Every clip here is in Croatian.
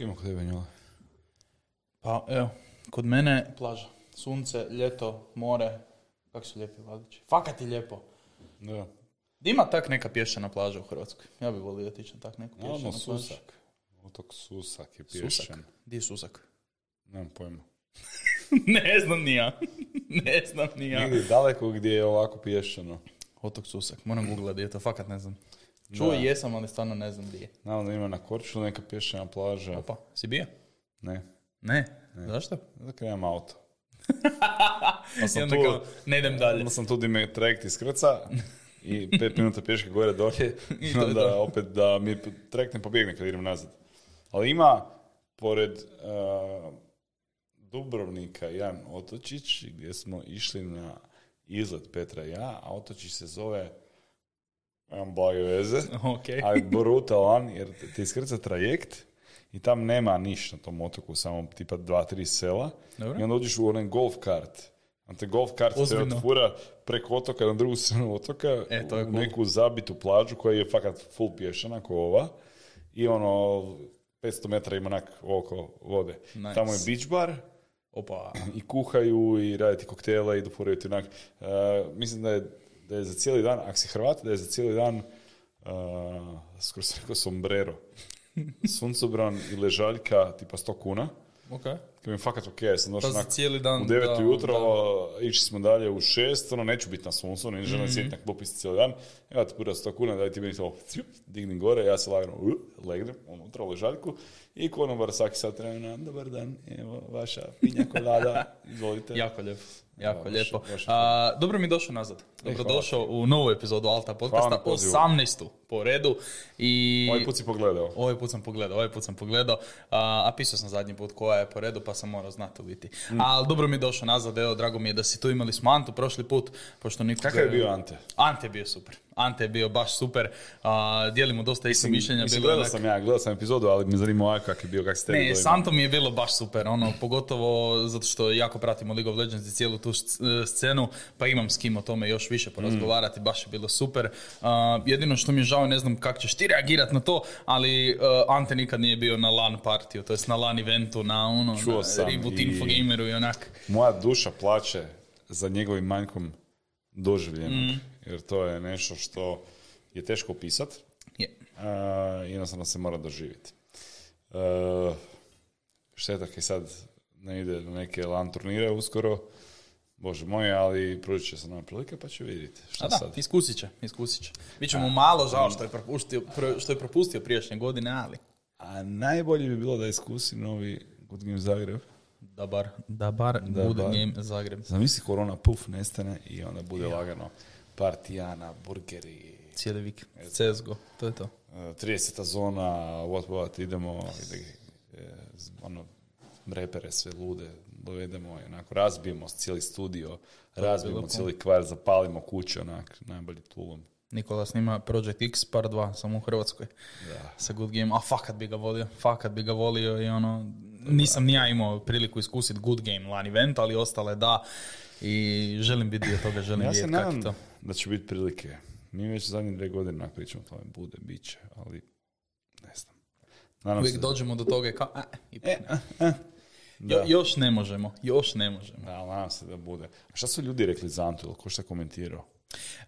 Kako ima kod tebe njela? Pa evo, kod mene plaža. Sunce, ljeto, more. Kako su lijepi vodiči. Fakat je lijepo. Da. Ima tak neka pješčana plaža u Hrvatskoj? Ja bih volio otići na tak neku pješčanu Ono plažu. Susak. Otok Susak je Susak. pješčan. Di je Susak? Nemam pojma. ne znam ni ja. ne znam ni ja. Negdje daleko gdje je ovako pješčano. Otok Susak. Moram googlat di je to, fakat ne znam. Čuo jesam, ali stvarno ne znam di je. Znam da ima na Korčulu neka pješčana plaža. Opa, si bio? Ne. Ne. Zašto? Zato nemam auto. Pa I sam onda tu- kao, ne idem dalje. Onda sam tu di me trajekt iskrca i pet minuta pješke gore dolje i to je onda to. opet da mi trajekt ne pobjegne kad idem nazad. Ali ima pored uh, Dubrovnika jedan otočić gdje smo išli na izlet Petra i ja, a otočić se zove nemam blage veze, Ok. ali brutalan jer te iskrca trajekt i tam nema niš na tom otoku, samo tipa dva, tri sela. Dobro. I onda uđeš u onaj golf kart. A te golf kart te Ozbiljno? otvura preko otoka na drugu stranu otoka E, to je u cool. neku zabitu plažu koja je fakat full pješana ko ova. I ono, 500 metara ima onak oko vode. Nice. Tamo je beach bar Opa. i kuhaju i rade ti koktele i dofuraju ti onak. Uh, mislim da je, da je za cijeli dan, ako si Hrvat, da je za cijeli dan uh, skoro sam rekao sombrero. Suncobran i ležaljka tipa 100 kuna. Ok. Kad mi je fakat ok, sam došao Pa za onak cijeli dan, u 9 da, ujutro, da. išli smo dalje u 6, ono neću biti na suncu, ne želim Mhm. sjediti na klupi cijeli dan. Evo ti pura 100 kuna, daj ti meni to, cjup, digni gore, ja se lagano uh, legnem unutra u ležaljku i konobar svaki sat vremena, dobar dan, evo vaša pinja kolada, izvolite. Jako lijepo. Jako baš- lijepo. baš je A, dobro mi došao nazad. Dobrodošao u novu epizodu Alta podcasta, na pozivu. 18. po redu. I Ovaj put si pogledao. Ovaj put sam pogledao, ovaj put sam pogledao, a, a pisao sam zadnji put koja je po redu, pa sam morao znati u biti. Mm. Ali dobro mi je došao nazad, evo, drago mi je da si tu imali smo Antu prošli put, pošto niko... Kakav je bio Ante? Ante je bio super. Ante je bio baš super. A, dijelimo dosta isto mišljenja. Mislim, gledao onak- sam ja, gledao sam epizodu, ali me zanima ovaj kak je bio, kak ste ne, s Antom je bilo baš super, ono, pogotovo zato što jako pratimo League of Legends i cijelu tu sc- scenu, pa imam s kim o tome još više porazgovarati, baš je bilo super. Uh, jedino što mi je žao, ne znam kako ćeš ti reagirati na to, ali uh, Ante nikad nije bio na LAN partiju, to jest na LAN eventu, na ono, Čuo na sam Reboot i- Infogameru i onak. Moja duša plaće za njegovim manjkom doživljenog, Mm. Jer to je nešto što je teško opisat, Je. a, jednostavno se mora doživjeti. Uh, šteta kaj sad ne ide na neke LAN turnire uskoro, bože moj, ali pružit će se nam prilike pa će vidjeti šta A da, sad. iskusit će, iskusit će. Biće mu malo žao što je propustio, pro- što je propustio prijašnje godine, ali A najbolje bi bilo da iskusi novi Good Game Zagreb. da bar, da bar Da bude bar. game Zagreb. Zamisli korona puf nestane i onda bude lagano partijana, burgeri, Cijeli vikend. CSGO, to je to. Uh, 30. zona, what what, idemo, ide, e, ono, repere sve lude, dovedemo i onako, razbijemo cijeli studio, razbijemo cijeli kvar, zapalimo kuće, onak, najbolji tulum. Nikola snima Project X par 2, samo u Hrvatskoj. Da. Sa Good Game. A fakat bi ga volio. Fakat bi ga volio i ono... Nisam ni ja imao priliku iskusiti Good Game LAN event, ali ostale da. I želim biti dio toga, želim Ja vidjeti kako to. Da će biti prilike. Mi već zadnje dvije godine pričamo o tome, bude, bit će, ali ne znam. Nadam Uvijek se- dođemo do toga i kao, a, ipak E, da. Jo- još ne možemo, još ne možemo. Da, nadam se da bude. A šta su ljudi rekli za Antu, ili ko šta komentirao?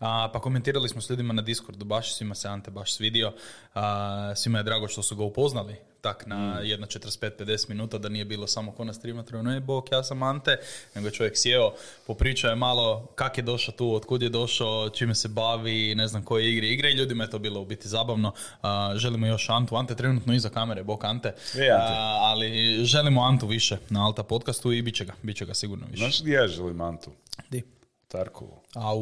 A, pa komentirali smo s ljudima na Discordu, baš svima se Ante baš svidio. A, svima je drago što su ga upoznali tak na Mm. jedno 45-50 minuta da nije bilo samo ko na streamatru, ne bok, ja sam Ante, nego je čovjek sjeo, popričao je malo kak je došao tu, otkud je došao, čime se bavi, ne znam koje igre igra i ljudima je to bilo u biti zabavno. A, želimo još Antu, Ante je trenutno iza kamere, bok Ante, Ante. A, ali želimo Antu više na Alta podcastu i bit će ga, bit će ga sigurno više. Znaš gdje ja želim Antu? Di? Tarkovu. Au,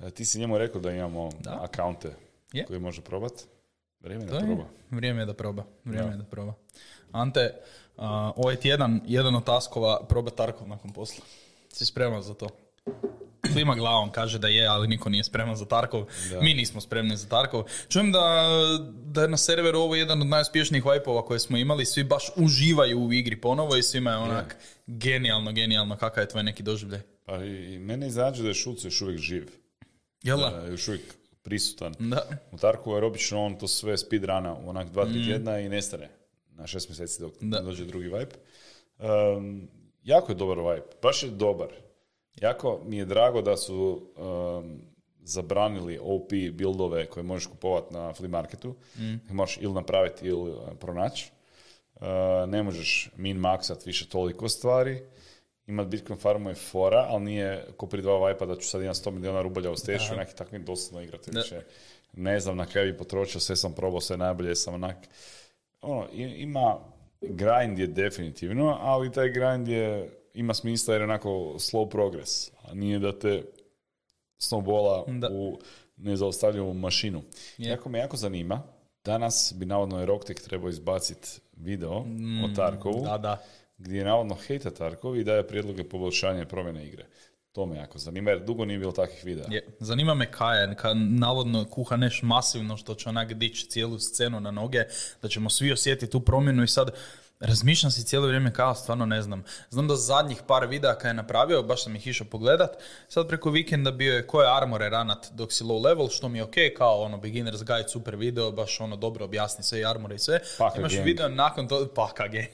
E, Ti si njemu rekao da imamo akaunte Je. koje može probat. Vrijeme da je, proba. vrijeme je da proba. Vrijeme je da proba. Ante, a, ovaj tjedan, jedan od taskova, proba Tarkov nakon posla. Si spreman za to? Klima glavom, kaže da je, ali niko nije spreman za Tarkov. Mi nismo spremni za Tarkov. Čujem da, da je na serveru ovo jedan od najuspješnijih wipeova koje smo imali. Svi baš uživaju u igri ponovo i svima je onak genijalno, genijalno. Kakav je tvoj neki doživljaj? Pa i mene izrađuje da je Šulc još uvijek živ. Jel da? Je još uvijek prisutan. Da. U Tarkovu jer obično on to sve speedruna u onak dva, tri tjedna i nestane. na šest mjeseci dok da. dođe drugi vibe. Um, jako je dobar vibe, baš je dobar. Jako mi je drago da su um, zabranili OP buildove koje možeš kupovati na flea marketu. Mm. Možeš ili napraviti ili uh, pronaći. Uh, ne možeš min maksat više toliko stvari. Imat Bitcoin farmu je fora, ali nije ko prije dva vajpa da ću sad imati 100 milijuna rubalja u stešu i neki takvi dosadno igrati više. Ne znam na kaj bi potrošio, sve sam probao, sve najbolje sam onak... Ono, ima, grind je definitivno, ali taj grind je, ima smisla jer je onako slow progress, a nije da te snowbola da. u nezaustavljivu mašinu. Yeah. Jako me jako zanima, danas bi navodno Eroctic trebao izbaciti video mm, o Tarkovu. Da, da gdje je navodno hejta Tarkovi i daje prijedloge poboljšanja promjene igre. To me jako zanima jer dugo nije bilo takvih videa. Je, zanima me Kajan, kad navodno kuha neš masivno što će onak dići cijelu scenu na noge, da ćemo svi osjetiti tu promjenu i sad razmišljam si cijelo vrijeme kao stvarno ne znam. Znam da zadnjih par videa kad je napravio, baš sam ih išao pogledat, sad preko vikenda bio je koje armore ranat dok si low level, što mi je ok, kao ono beginner's guide, super video, baš ono dobro objasni sve i armore i sve. Paka Imaš video nakon toga, paka gang.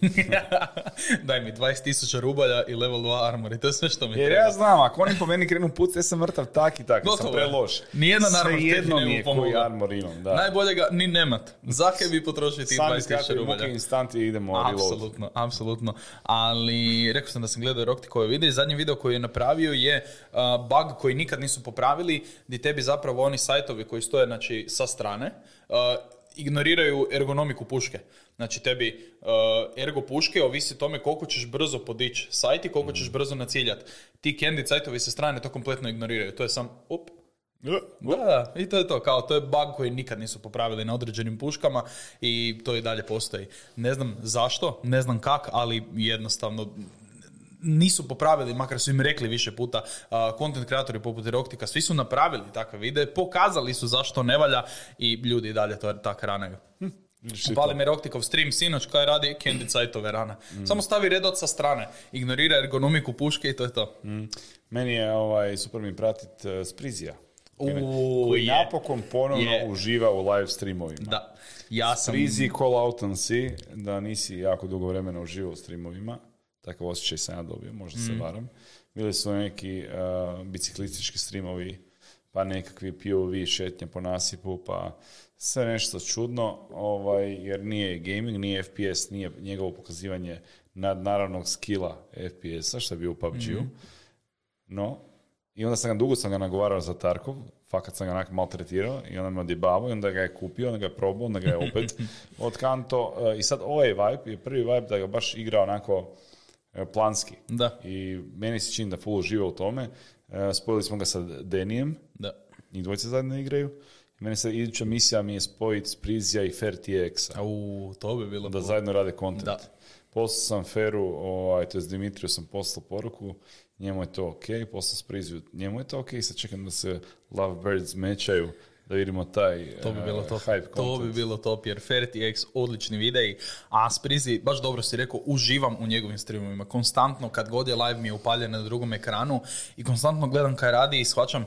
Daj mi 20.000 rubalja i level 2 armor i to je sve što mi Jer treba. ja znam, ako oni po meni krenu put, ja sam mrtav tak i tak, sam preloš. Nijedan armor jedno mi je koji armor imam, da. Najbolje ga ni nemat. Zakaj bi potrošio ti 20.000 rubalja? instant i idemo Apsolutno, apsolutno. Ali rekao sam da sam gledao Roktikove video i zadnji video koji je napravio je uh, bug koji nikad nisu popravili, gdje tebi zapravo oni sajtovi koji stoje znači, sa strane, uh, ignoriraju ergonomiku puške. Znači tebi uh, ergo puške ovisi tome koliko ćeš brzo podići sajt i koliko ćeš brzo naciljati. Ti candid sajtovi sa strane to kompletno ignoriraju. To je sam, up, da, da, i to je to, kao to je bug koji nikad nisu popravili na određenim puškama i to i dalje postoji. Ne znam zašto, ne znam kak, ali jednostavno nisu popravili, makar su im rekli više puta, content kreatori poput Eroktika, svi su napravili takve videe, pokazali su zašto ne valja i ljudi i dalje to je tak rane. Hm. Upali me Roktikov stream sinoć kaj radi Candid sajtove rana. Mm. Samo stavi redot sa strane, ignorira ergonomiku puške i to je to. Mm. Meni je ovaj, super mi pratit uh, Sprizija koji je, napokon ponovno je. uživa u live streamovima. Da. Ja sam... Frizi call out si da nisi jako dugo vremena uživao u streamovima. Takav osjećaj sam ja dobio, možda se mm. varam. Bili su neki uh, biciklistički streamovi, pa nekakvi POV šetnje po nasipu, pa sve nešto čudno, ovaj, jer nije gaming, nije FPS, nije njegovo pokazivanje nadnaravnog skilla FPS-a, što je bio u PUBG-u. Mm. No, i onda sam ga, dugo sam ga nagovarao za Tarkov, fakat sam ga onak maltretirao i onda me odjebavao i onda ga je kupio, onda ga je probao, onda ga je opet od kanto. E, I sad ovaj vibe je prvi vibe da ga baš igra onako e, planski. Da. I meni se čini da full živa u tome. E, spojili smo ga sa Denijem. Da. Njih dvojice zajedno igraju. I meni se iduća misija mi je spojiti Sprizija i Fair TX-a. U, to bi bilo. Da zajedno rade content. Da. Poslao sam Feru, ovaj, to je Dimitriju sam poslao poruku njemu je to ok, posle Spriziju, njemu je to ok, sad čekam da se Lovebirds mečaju, da vidimo taj to bi bilo uh, top. hype To bi bilo top, jer Ferti X odlični videi, a Sprizi, baš dobro si rekao, uživam u njegovim streamovima. Konstantno, kad god je live mi je upaljen na drugom ekranu i konstantno gledam kaj radi i shvaćam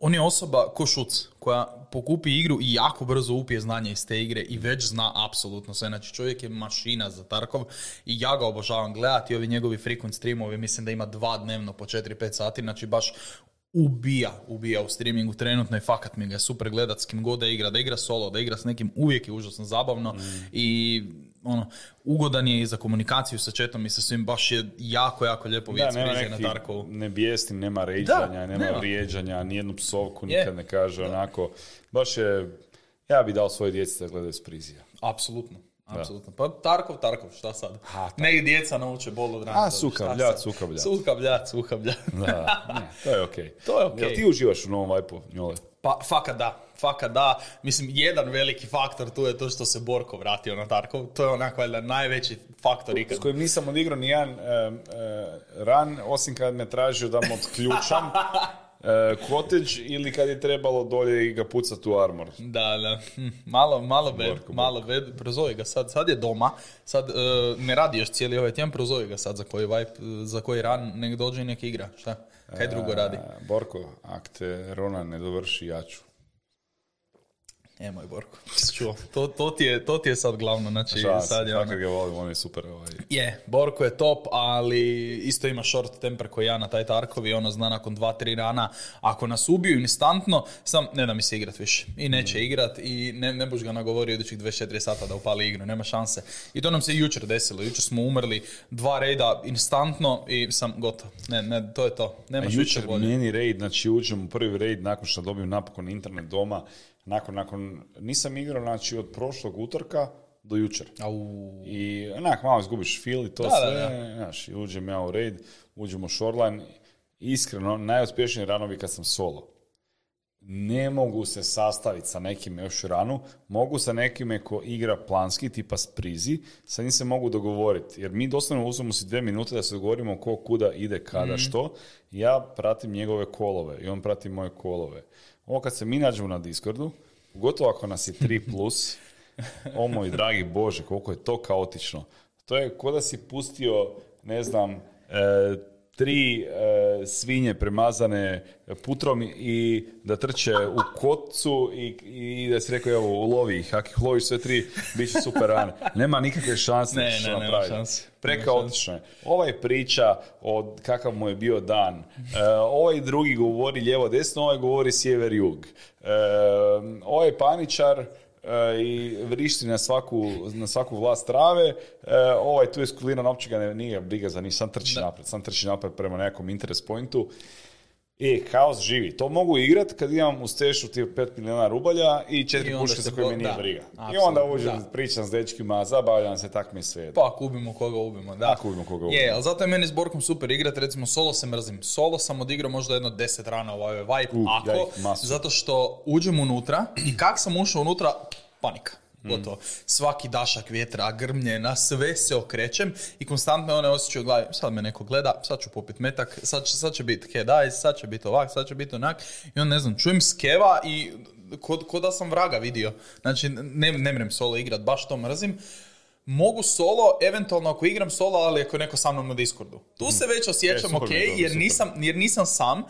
on je osoba ko šuc, koja pokupi igru i jako brzo upije znanje iz te igre i već zna apsolutno sve. Znači čovjek je mašina za Tarkov i ja ga obožavam gledati. Ovi njegovi frequent streamovi, mislim da ima dva dnevno po 4-5 sati, znači baš ubija, ubija u streamingu trenutno i fakat mi ga je super gledat s kim god da igra, da igra solo, da igra s nekim, uvijek je užasno zabavno mm. i ono, ugodan je i za komunikaciju sa četom i sa svim, baš je jako, jako lijepo vidjeti na Tarkovu. Ne bijesti, nema ređanja, nema, nema vrijeđanja, nijednu psovku nikad ne kaže, onako, baš je, ja bi dao svoje djeci da gledaju Sprizija. Apsolutno. Apsolutno. Pa Tarkov, Tarkov, šta sad? Ha, ne djeca nauče bol od. A, sukavljat, sukavljat. Sukavljat, sukavljat. da, ne, to je okej. Okay. To je okej. Okay. Jel ti uživaš u novom vajpu, Njole? Pa, fakat da. Fakat da. Mislim, jedan veliki faktor tu je to što se Borko vratio na Tarkov. To je onako valjda najveći faktor ikad. S kojim nisam odigrao ni jedan uh, ran, osim kad me tražio da mu otključam. cottage ili kad je trebalo dolje i ga pucati u armor. Da, da. Hm, malo, malo bed, malo bed. Prozovi ga sad, sad je doma. Sad uh, ne radi još cijeli ovaj tjedan, prozovi ga sad za koji vibe, za koji ran, nek dođe i nek igra. Šta? Kaj drugo radi? Borko, ak te Rona ne dovrši, ja ću. E, moj Borko, čuo. To, to, ti je, to ti je sad glavno, znači Žao sad je ono- ga volim, on je super. Ovaj. Je, Borko je top, ali isto ima short temper koji ja na taj Tarkovi, ono zna nakon dva, tri rana, ako nas ubiju instantno, sam ne da mi se igrat više. I neće igrat i ne, ne buš ga nagovorio idućih 24 sata da upali igru, nema šanse. I to nam se i jučer desilo, jučer smo umrli dva rejda instantno i sam gotov. Ne, ne, to je to. A Nemaš više jučer meni raid, znači uđem u prvi raid nakon što dobijem napokon internet doma, nakon, nakon, nisam igrao znači od prošlog utorka do jučer. Au. I onak malo izgubiš feel i to Da, da, sve, znaš, i uđem ja u raid, uđem u shoreline, iskreno, najuspješniji ranovi kad sam solo. Ne mogu se sastaviti sa nekim još ranu, mogu sa nekime ko igra planski, tipa sprizi, sa njim se mogu dogovoriti, jer mi doslovno uzmemo si dve minute da se dogovorimo ko kuda ide, kada, što. Ja pratim njegove kolove i on prati moje kolove. Ovo kad se mi nađemo na Discordu, pogotovo ako nas je 3+, plus, o moj dragi Bože, koliko je to kaotično. To je ko da si pustio, ne znam, e, tri e, svinje premazane putrom i da trče u kotcu i, i da si rekao, evo, ulovi ih. Ako ih loviš sve tri, bit će super rane. Nema nikakve šanse Ne, ne, to nema šanse. Prekaotično je. Ovaj priča o kakav mu je bio dan. E, ovaj drugi govori lijevo desno, ovaj govori sjever jug. E, ovaj paničar i vrišti na svaku, na svaku vlast trave. E, ovaj tu je skuliran, uopće ga ne, nije briga za ni sam trči napred, sam trči napred prema nekom interest pointu. E, kaos živi. To mogu igrat kad imam u stešu tih 5 milijuna rubalja i četiri I puške za koje mi nije da, briga. I apsolutno, onda uđem, da. pričam s dečkima, zabavljam se, tak mi je sve. Pa ako ubimo koga ubimo, da. Ako ubimo koga Je, ubimo. ali zato je meni s Borkom super igrat, recimo solo se mrzim. Solo sam odigrao možda jedno deset rana u ovaj vibe, Uh, ako, ja ih masu. zato što uđem unutra i kak sam ušao unutra, panika. Mm. Gotovo. Svaki dašak vjetra, grmlje, na sve se okrećem i konstantno je onaj osjećaj u glavi, sad me neko gleda, sad ću popit metak, sad će, sad će biti head sad će biti ovak, sad će biti onak. I on ne znam, čujem skeva i ko, ko da sam vraga vidio. Znači, ne, ne mrem solo igrat, baš to mrzim. Mogu solo, eventualno ako igram solo, ali ako je neko sa mnom na Discordu. Tu se već osjećam E, ok, mi je to, jer nisam, jer nisam sam. Uh,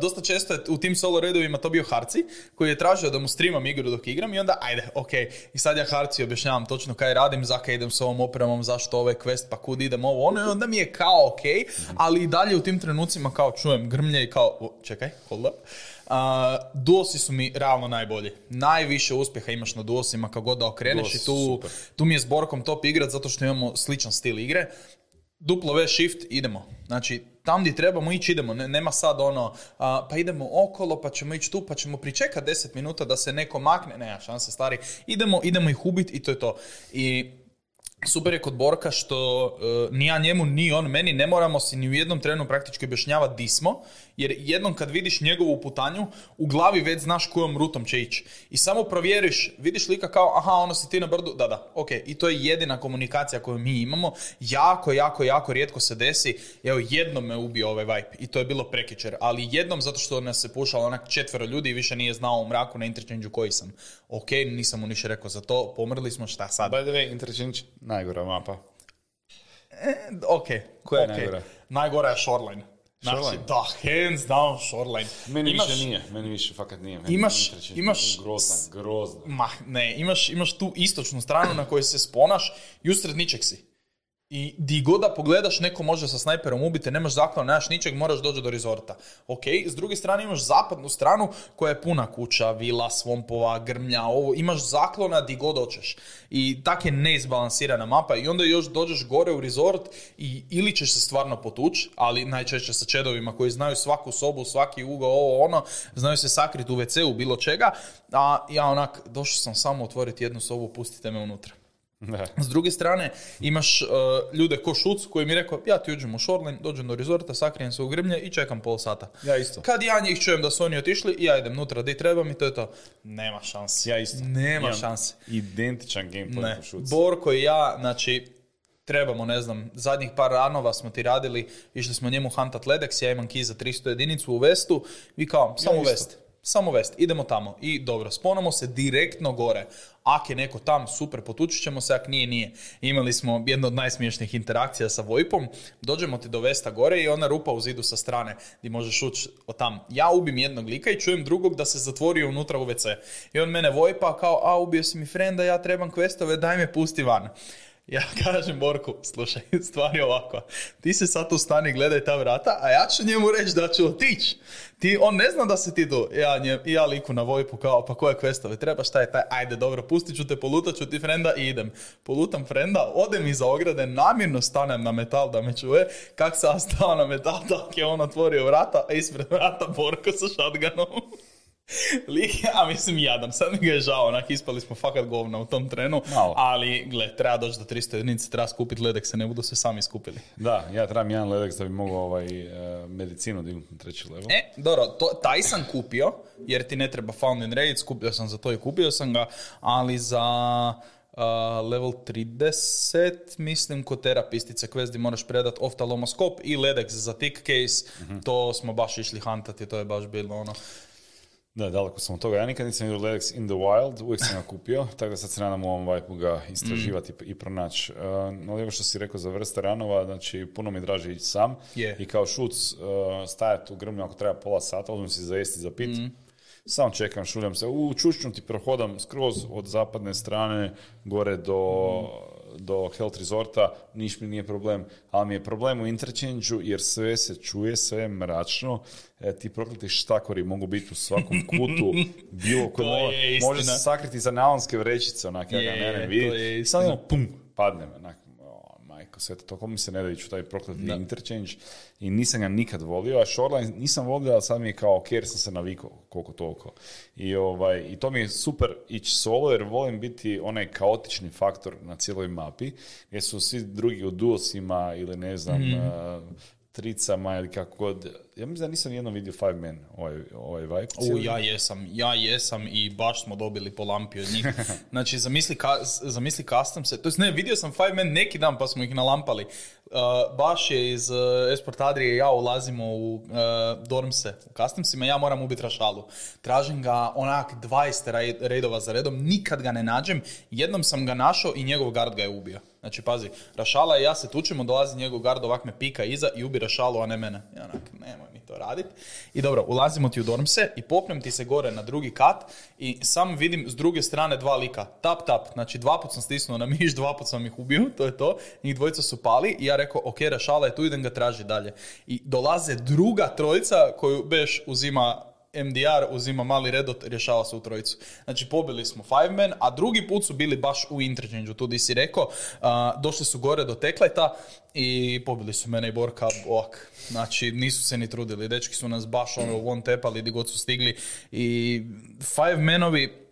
dosta često je u tim solo redovima to bio Harci, koji je tražio da mu streamam igru dok igram i onda ajde, ok. I sad ja Harci objašnjavam točno kaj radim, zakaj idem s ovom opremom, zašto ovaj quest, pa kud idem ovo, ono i onda mi je kao ok, ali i dalje u tim trenucima kao čujem grmlje i kao, o, čekaj, hold up. Uh, duosi su mi realno najbolji. Najviše uspjeha imaš na duosima kako god da okreneš Duosi i tu, super. tu mi je s Borkom top igrat zato što imamo sličan stil igre. Duplo V shift, idemo. Znači, tam gdje trebamo ići, idemo. Ne- nema sad ono, a, pa idemo okolo, pa ćemo ići tu, pa ćemo pričekati 10 minuta da se neko makne. Nema šanse, stari. Idemo, idemo ih ubiti i to je to. I super je kod Borka što uh, ni ja njemu, ni on meni ne moramo si ni u jednom trenu praktički objašnjavati di smo, jer jednom kad vidiš njegovu putanju, u glavi već znaš kojom rutom će ići. I samo provjeriš, vidiš lika kao, aha, ono si ti na brdu, da, da, ok. I to je jedina komunikacija koju mi imamo. Jako, jako, jako rijetko se desi. Evo, jednom me ubio ovaj vibe i to je bilo prekičer, ali jednom zato što nas se pušalo onak četvero ljudi i više nije znao u mraku na interchange koji sam. Ok, nisam mu ništa rekao za to, pomrli smo, šta sad? By the way, Interchange, najgora mapa. Ok. Koja je najgora? Najgora je Shoreline. Znači, da, hands down Shoreline. Meni Imaš- više nije, meni više fakat nije. Meni Imaš- Interchange imaš- Grozna, grozna. Ma, ne, imaš, imaš tu istočnu stranu na kojoj se sponaš i usred ničeg si. I di god da pogledaš, neko može sa snajperom ubiti, nemaš zaklon, nemaš ničeg, moraš doći do rezorta. Ok, s druge strane imaš zapadnu stranu koja je puna kuća, vila, svompova, grmlja, ovo, imaš zaklona di god hoćeš. I tak je neizbalansirana mapa i onda još dođeš gore u rezort i ili ćeš se stvarno potuć, ali najčešće sa čedovima koji znaju svaku sobu, svaki ugao, ovo ono, znaju se sakriti u WC-u, bilo čega, a ja onak, došao sam samo otvoriti jednu sobu, pustite me unutra. S druge strane, imaš uh, ljude ko Šuc koji mi rekao, ja ti uđem u Shoreline, dođem do rezorta, sakrijem se u grmlje i čekam pol sata. Ja isto. Kad ja njih čujem da su oni otišli, ja idem nutra di trebam i to je to. Nema šanse. Ja isto. Nema Imam šanse. Identičan gameplay ko šuc. Borko i ja, znači, trebamo, ne znam, zadnjih par ranova smo ti radili, išli smo njemu huntat Ledex, ja imam key za 300 jedinicu u vestu, vi kao, samo u isto. vest. Samo vest, idemo tamo. I dobro, sponamo se direktno gore. Ak je neko tam, super, potučit ćemo se, ak nije, nije. Imali smo jednu od najsmiješnijih interakcija sa Vojpom, dođemo ti do vesta gore i ona rupa u zidu sa strane gdje možeš ući od tam. Ja ubim jednog lika i čujem drugog da se zatvorio unutra u WC. I on mene Vojpa kao, a ubio si mi frenda, ja trebam questove, daj me pusti van. Ja kažem Borku, slušaj, stvar je ovako. Ti se sad u stani gledaj ta vrata, a ja ću njemu reći da ću otići. Ti, on ne zna da si ti tu. Ja, nje, ja liku na Vojpu kao, pa koje questove treba, šta je taj, ajde dobro, pustit ću te, polutat ću ti frenda i idem. Polutam frenda, odem iza ograde, namjerno stanem na metal da me čuje. Kak se ja stao na metal, tako je on otvorio vrata, a ispred vrata Borko sa shotgunom. Lik, a mislim jadan, sad mi ga je žao, onak ispali smo fakat govna u tom trenu, ali gle, treba doći do 300 jedinice, treba skupiti ledekse, ne budu se sami skupili. Da, ja trebam jedan ledeks da bi mogao ovaj, uh, medicinu dignuti na treći level. E, dobro, to, taj sam kupio, jer ti ne treba found in raid, skupio sam za to i kupio sam ga, ali za uh, level 30, mislim, kod terapistice quest moraš predat oftalomoskop i ledeks za tick case, to smo baš išli hantati, to je baš bilo ono... Da, daleko sam od toga. Ja nikad nisam vidio Ledex in the Wild, uvijek sam ga kupio, tako da sad se nadam u ovom vibe ga istraživati i pronaći. Uh, no, ovo što si rekao za vrste ranova, znači puno mi draži ići sam Je. i kao šuc uh, stajati u grmlju ako treba pola sata, uzmem si za jesti za pit. Samo čekam, šuljam se, u čučnju ti prohodam skroz od zapadne strane gore do, do Health Resorta, niš mi nije problem, ali mi je problem u interchange jer sve se čuje, sve je mračno, e, ti prokleti štakori mogu biti u svakom kutu, bilo ko To je istina. može se sakriti za naonske vrećice, onak, ja ga ne, ne to vidi, je I sad istina. ono, pum, padne me, onak, to, toliko mi se ne da ići u taj prokleti interchange i nisam ga nikad volio, a Shoreline nisam volio, ali sad mi je kao ok, jer sam se navikao koliko toliko. I, ovaj, I to mi je super ići solo, jer volim biti onaj kaotični faktor na cijeloj mapi, jer su svi drugi u duosima ili ne znam, Mhm. uh, tricama ili kako god. Ja mislim da nisam jednom vidio Five Man ovaj, ovaj vibe. U, ja jesam, ja jesam i baš smo dobili po lampi od njih. Znači, zamisli, ka, zamisli custom se, to ne, vidio sam Five Man neki dan pa smo ih nalampali. Uh, baš je iz uh, Esport Adrije ja ulazimo u uh, Dormse, u customsima, ja moram ubiti Rašalu. Tražim ga onak 20 raj- redova za redom, nikad ga ne nađem, jednom sam ga našao i njegov gard ga je ubio. Znači, pazi, Rašala i ja se tučemo, dolazi njegov gard, ovak me pika iza i ubi Rašalu, a ne mene. Ja onak, nemoj mi to radit. I dobro, ulazimo ti u dormse i popnem ti se gore na drugi kat i sam vidim s druge strane dva lika. Tap, tap. Znači, dva put sam stisnuo na miš, dva put sam ih ubio, to je to. Njih dvojica su pali i ja rekao, ok, Rašala je tu, idem ga traži dalje. I dolaze druga trojica koju Beš uzima MDR uzima mali redot, rješava se u trojicu. Znači, pobili smo five man, a drugi put su bili baš u interchange tu di si rekao. Došli su gore do Tekleta i pobili su mene i Borka. Znači, nisu se ni trudili. Dečki su nas baš ono one tepali di god su stigli. I five manovi,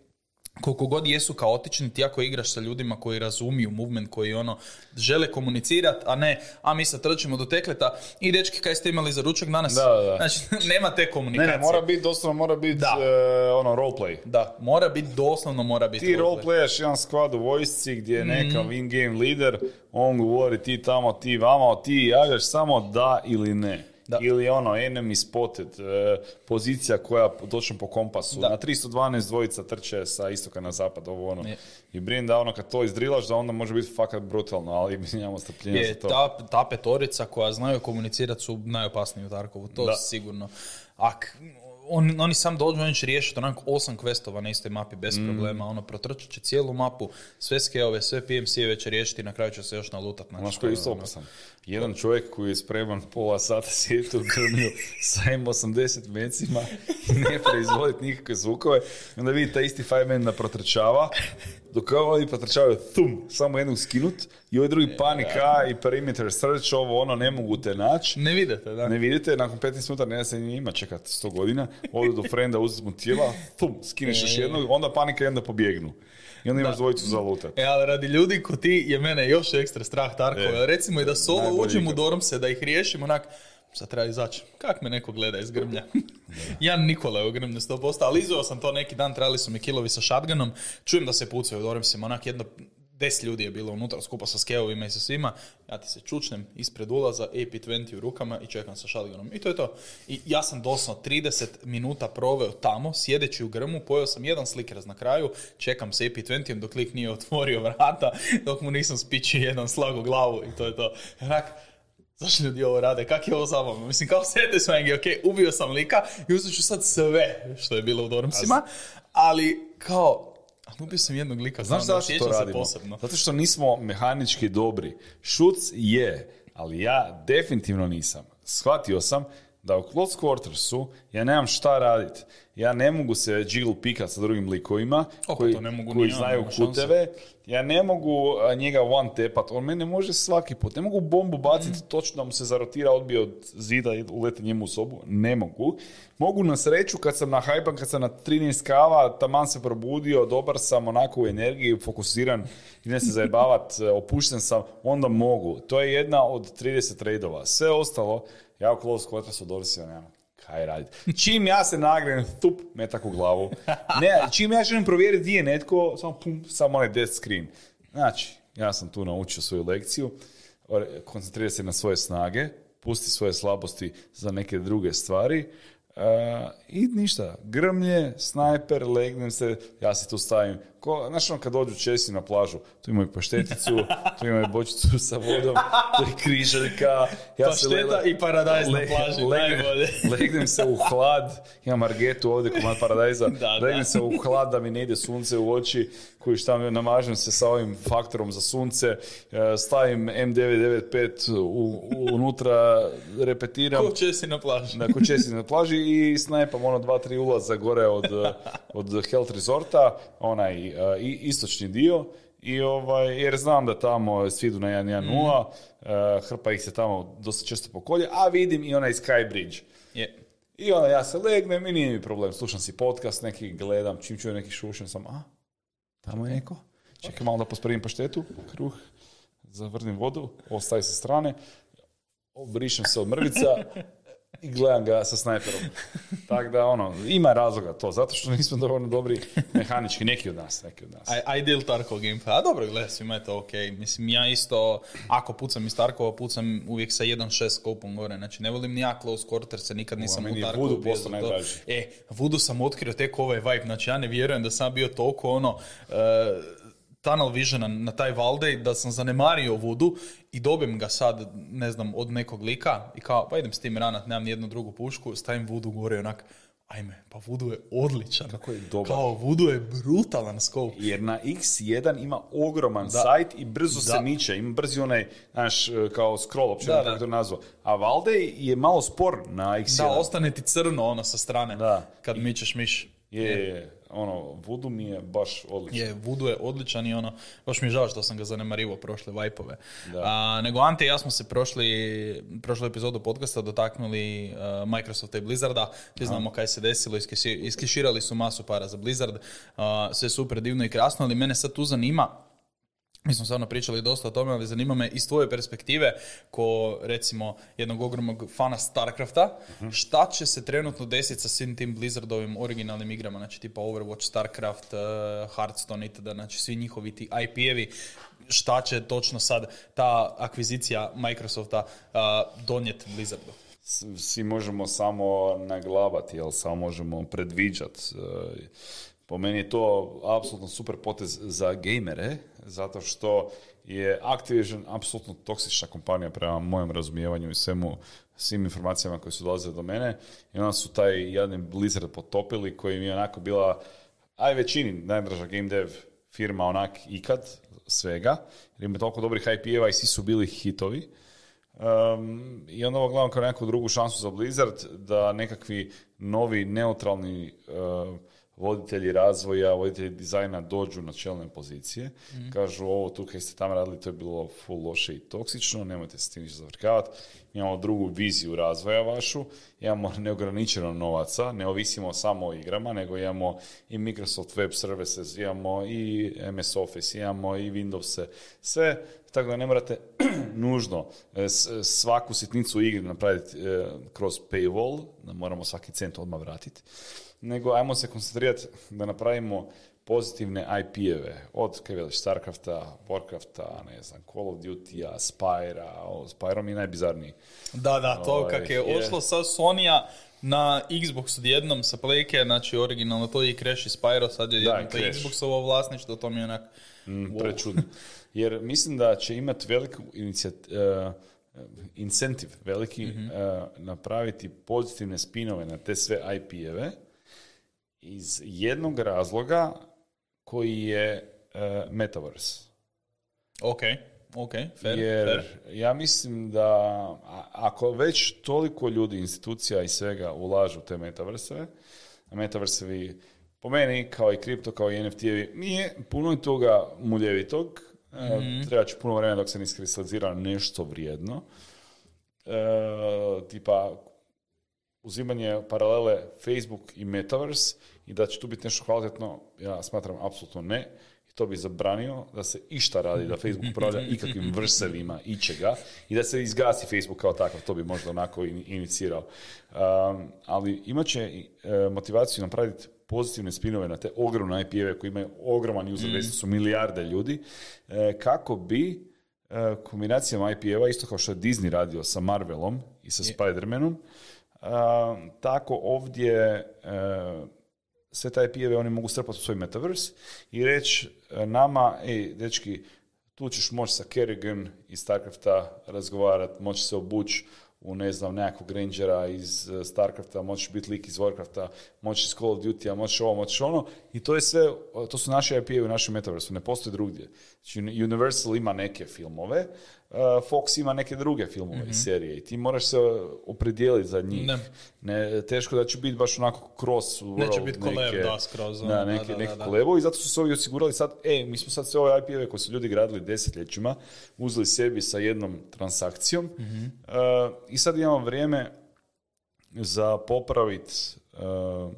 koliko god jesu kaotični, ti ako igraš sa ljudima koji razumiju movement, koji ono žele komunicirati, a ne, a mi sad trčimo do tekleta i dečki kaj ste imali za ručak danas? Da, da. Znači, nema te Ne, komunikacije. ne, mora biti, doslovno mora biti Da. e, ono, roleplay. Da, mora biti, doslovno mora biti. Ti roleplay. roleplayaš jedan squad u vojsci gdje je neka Mhm. win-game leader, on govori ti tamo, ti vamo, ti javljaš samo da ili ne. Da. Ili ono, enemy spotted, e, pozicija koja točno po kompasu. Da. Na 312 dvojica trče sa istoka na zapad, ovo ono. Je. I brin da ono kad to izdrilaš, da onda može biti fakat brutalno, ali mi nemamo strpljenja Je, za to. ta, ta petorica koja znaju komunicirati su najopasniji u Tarkovu, to Da. sigurno. Ak, on, oni sam dođu, oni će riješiti onako osam questova na istoj mapi bez Mm. problema, ono, protrčat će cijelu mapu, sve skeove, sve PMC-eve će riješiti i na kraju će se još nalutat. Znači, koji je to isto ono, opasan? Jedan čovjek koji je spreman pola sata sjediti u grmlju sa M80 mecima i ne proizvoditi nikakve zvukove. I onda vidi taj isti fireman da protrčava, dok ovi protrčavaju thum, samo jednog skinut i ovaj drugi panika i perimeter search, ovo ono, ne mogu te naći. Ne vidite, da. Ne vidite, nakon 15 minuta ne se njima čekati 100 godina, odu do frenda, uzeti mu tijela, thum, skineš još jednog, onda panika i onda pobjegnu. I onda imaš dvojicu za lutat. E, ali radi ljudi ko ti je mene još ekstra strah Tarkova. E, Recimo i da solo uđem u ikad. Dormse, da ih riješim onak, sad treba izaći. Kak me neko gleda iz grmlja? Jan Nikola je u grmlju 100%, ali izveo sam to neki dan, trebali su mi kilovi sa shotgunom, čujem da se pucaju u Dormsima, onak jedno deset ljudi je bilo unutra skupa sa skevovima i sa svima, ja ti se čučnem ispred ulaza, AP20 u rukama i čekam sa šaligonom. I to je to. I ja sam doslovno 30 minuta proveo tamo, sjedeći u grmu, pojeo sam jedan slikers na kraju, čekam sa AP20 dok lik nije otvorio vrata, dok mu nisam spičio jedan slag u glavu i to je to. Rak, zašto ljudi ovo rade, kak je ovo zabavno? Mislim, kao sjete svenge, ok, ubio sam lika i uzet ću sad sve što je bilo u Dormsima, ali kao, ubio sam jednog lika, Znaš zašto to radimo? posebno. Zato što nismo mehanički dobri. Šuc je, ali ja definitivno nisam. Shvatio sam da u close quartersu ja nemam šta raditi. Ja ne mogu se jiggle pikat sa drugim likovima Kako koji, ne mogu koji ja, znaju kuteve. Ja ne mogu njega one tepat. On mene može svaki put. Ne mogu bombu baciti Mhm. točno da mu se zarotira, odbije od zida i uleti njemu u sobu. Ne mogu. Mogu na sreću kad sam na hajpan, kad sam na 13 kava, taman se probudio, dobar sam, onako u energiji, fokusiran, idem se zajebavat, opušten sam, onda mogu. To je jedna od 30 tradova. Sve ostalo, ja u close quartersu dolazim, nemam kaj raditi. Čim ja se nagrenem, tup, metak u glavu. Ne, čim ja želim provjeriti gdje je netko, samo pum, samo onaj death screen. Znači, ja sam tu naučio svoju lekciju, koncentriraj se na svoje snage, pusti svoje slabosti za neke druge stvari, Uh, I ništa, grmlje, snajper, legnem se, ja se tu stavim. Ko, znaš ono kad dođu Česi na plažu, tu imaju pašteticu, tu imaju bočicu sa vodom, tu je križaljka. Ja se Pašteta le- i paradajz na le- plaži, legnem, najbolje. legnem se u hlad, imam margetu ovdje komad paradajza, Da, legnem da. se u hlad da mi ne ide sunce u oči, koji šta namažem se sa ovim faktorom za sunce, e, stavim M995 u, u- unutra, repetiram. Ko će si na plaži? Na kućesi na plaži i snajpam ono dva, tri ulaza gore od, od Health Resorta, onaj istočni dio. I ovaj, jer znam da tamo svi idu na 1.1.0, e, hrpa ih se tamo dosta često pokolje, a vidim i onaj Sky Bridge. Je. I onda ja se legnem i nije mi problem. Slušam si podcast, neki gledam, čim čujem neki šušen sam, a, tamo je neko. Čekaj malo da pospravim paštetu, kruh, zavrnim vodu, ostaje sa strane, obrišem se od mrvica i gledam ga sa snajperom. Tako da, ono, ima razloga to, zato što nismo dovoljno dobri mehanički, neki od nas, neki od nas. I- Ideal Tarkov gameplay. A dobro, gledaj, svima je to ok. Mislim, ja isto, ako pucam iz Tarkova, pucam uvijek sa 1.6 skopom gore. Znači, ne volim ni ja close quarter se, nikad nisam meni u Tarkovu Voodoo bio postao za to. najdraži. E, Voodoo sam otkrio tek ovaj vibe. Znači, ja ne vjerujem da sam bio toliko ono... e, tunnel visiona na taj Valdej da sam zanemario Voodoo i dobijem ga sad, ne znam, od nekog lika i kao, pa idem s tim ranat, nemam nijednu drugu pušku, stavim Voodoo gore i onak, ajme, pa Voodoo je odličan. Kako je dobar. Kao, Voodoo je brutalan scope. Jer na X1 ima ogroman sajt i brzo se Da. miče. Ima brzi onaj, znaš, kao scroll, uopće Da, da. to nazvao. A Valdej je malo spor na X1. Da, ostane ti crno ono sa strane Da. kad mičeš miš. je, je, je. Ono, Voodoo mi je baš odličan. Je, Voodoo je odličan i ono, baš mi je žao što sam ga zanemarivo prošle vajpove. A, nego Ante i ja smo se prošli, prošlu epizodu podcasta dotaknuli uh, Microsofta i Blizzarda. Svi znamo kaj se desilo, iskiširali su masu para za Blizzard. Uh, sve super divno i krasno, ali mene sad tu zanima, mi smo stvarno pričali dosta o tome, ali zanima me iz tvoje perspektive, ko recimo jednog ogromnog fana Starcrafta, šta će se trenutno desiti sa svim tim Blizzardovim originalnim igrama, znači tipa Overwatch, Starcraft, uh, Hearthstone itd., znači svi njihovi ti IP-evi, šta će točno sad ta akvizicija Microsofta uh, donijeti Blizzardu? Svi možemo samo naglavati, jel samo možemo predviđat. E, Po meni je to apsolutno super potez za gejmere, zato što je Activision apsolutno toksična kompanija prema mojem razumijevanju i svemu, svim informacijama koje su dolazile do mene. I onda su taj jadni Blizzard potopili koji mi je onako bila, aj većini najdraža game dev firma onak ikad svega, jer ima toliko dobrih IP-eva i svi su bili hitovi. Um, I onda ovo gledam kao neku drugu šansu za Blizzard da nekakvi novi neutralni uh, voditelji razvoja, voditelji dizajna dođu na čelne pozicije. Kažu ovo tu kaj ste tamo radili to je bilo full loše i toksično, nemojte se s tim ništa zavrkavati. Imamo drugu viziju razvoja vašu, imamo neograničeno novaca, ne ovisimo samo o igrama, nego imamo i Microsoft Web Services, imamo i MS Office, imamo i Windows, sve, tako da ne morate nužno e, svaku sitnicu u igri napraviti e, kroz paywall, da moramo svaki cent odmah vratiti, nego ajmo se koncentrirati da napravimo pozitivne IP-eve, od, kaj veliš, Starcrafta, Warcrafta, ne znam, Call of Duty-a, Spyra, Spyro mi je najbizarniji. Da, da, to Ovaj, kak je je. ošlo sa Sonija na Xbox odjednom sa plejke, znači originalno to je i Crash i Spyro, sad je Da, jednom to je. Xboxovo vlasništvo, to mi je onak... Mm, prečudno. Jer mislim da će imati veliku inicijat, uh, incentiv veliki Mhm. uh, napraviti pozitivne spinove na te sve IP-eve iz jednog razloga koji je uh, Metaverse. Ok, ok, fair, Jer fair. ja mislim da a- ako već toliko ljudi, institucija i svega ulažu u te metaverseve, a metaversevi po meni kao i kripto, kao i NFT-evi, nije puno toga muljevitog, e, Mhm. treba će puno vremena dok se ne iskristalizira nešto vrijedno. E, tipa uzimanje paralele Facebook i Metaverse i da će tu biti nešto kvalitetno, ja smatram apsolutno ne. I to bi zabranio da se išta radi, da Facebook upravlja ikakvim vrsevima ičega i da se izgasi Facebook kao takav, to bi možda onako in- inicirao. Um, ali imat će e, motivaciju napraviti pozitivne spinove na te ogromne IP-eve koji imaju ogroman user base, su milijarde ljudi, e, kako bi e, kombinacijama IP-eva, isto kao što je Disney radio sa Marvelom i sa Spider-Manom, tako ovdje sve taj IP-eve oni mogu strpati u svoj metaverse i reći e, nama, ej, dečki, tu ćeš moći sa Kerrigan iz StarCrafta razgovarati, moći se obući u, ne znam, nekakvog rangera iz e, StarCrafta, moći biti lik iz Warcrafta, moći iz Call of Duty-a, moći ovo, moći ono. I to je sve, to su naše IP-evi u našem metaversu, ne postoji drugdje. Znači, Universal ima neke filmove, Fox ima neke druge filmove i serije i ti moraš se opredijeliti za njih. Ne. Ne, teško da će biti baš onako cross world Neće biti collab, neke- da, skroz, ono, Da, neke, da, neke da, da. kolebu i zato su se ovi osigurali sad, e, mi smo sad sve ove IP-eve koje su ljudi gradili desetljećima, uzeli sebi sa jednom transakcijom Mhm. uh, i sad imamo vrijeme za popraviti uh,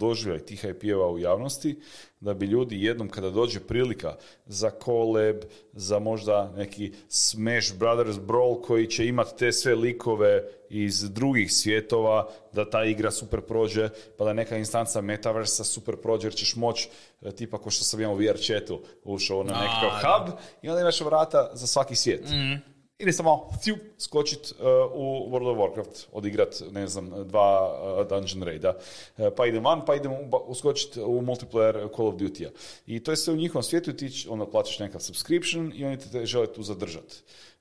doživljaj tih IP-eva u javnosti, da bi ljudi jednom kada dođe prilika za collab, za možda neki Smash Brothers Brawl koji će imati te sve likove iz drugih svjetova, da ta igra super prođe, pa da neka instanca Metaversa super prođe, jer ćeš moći, e, tipa ko što sam imao u VR chatu, ušao na nekakav hub i onda imaš vrata za svaki svijet. Ili samo fiu, skočit uh, u World of Warcraft, odigrat, ne znam, dva uh, dungeon raida, Uh, pa idem van, pa idem uskočit u multiplayer Call of Duty-a. I to je sve u njihovom svijetu ti onda plaćaš nekav subscription i oni te, žele tu zadržati.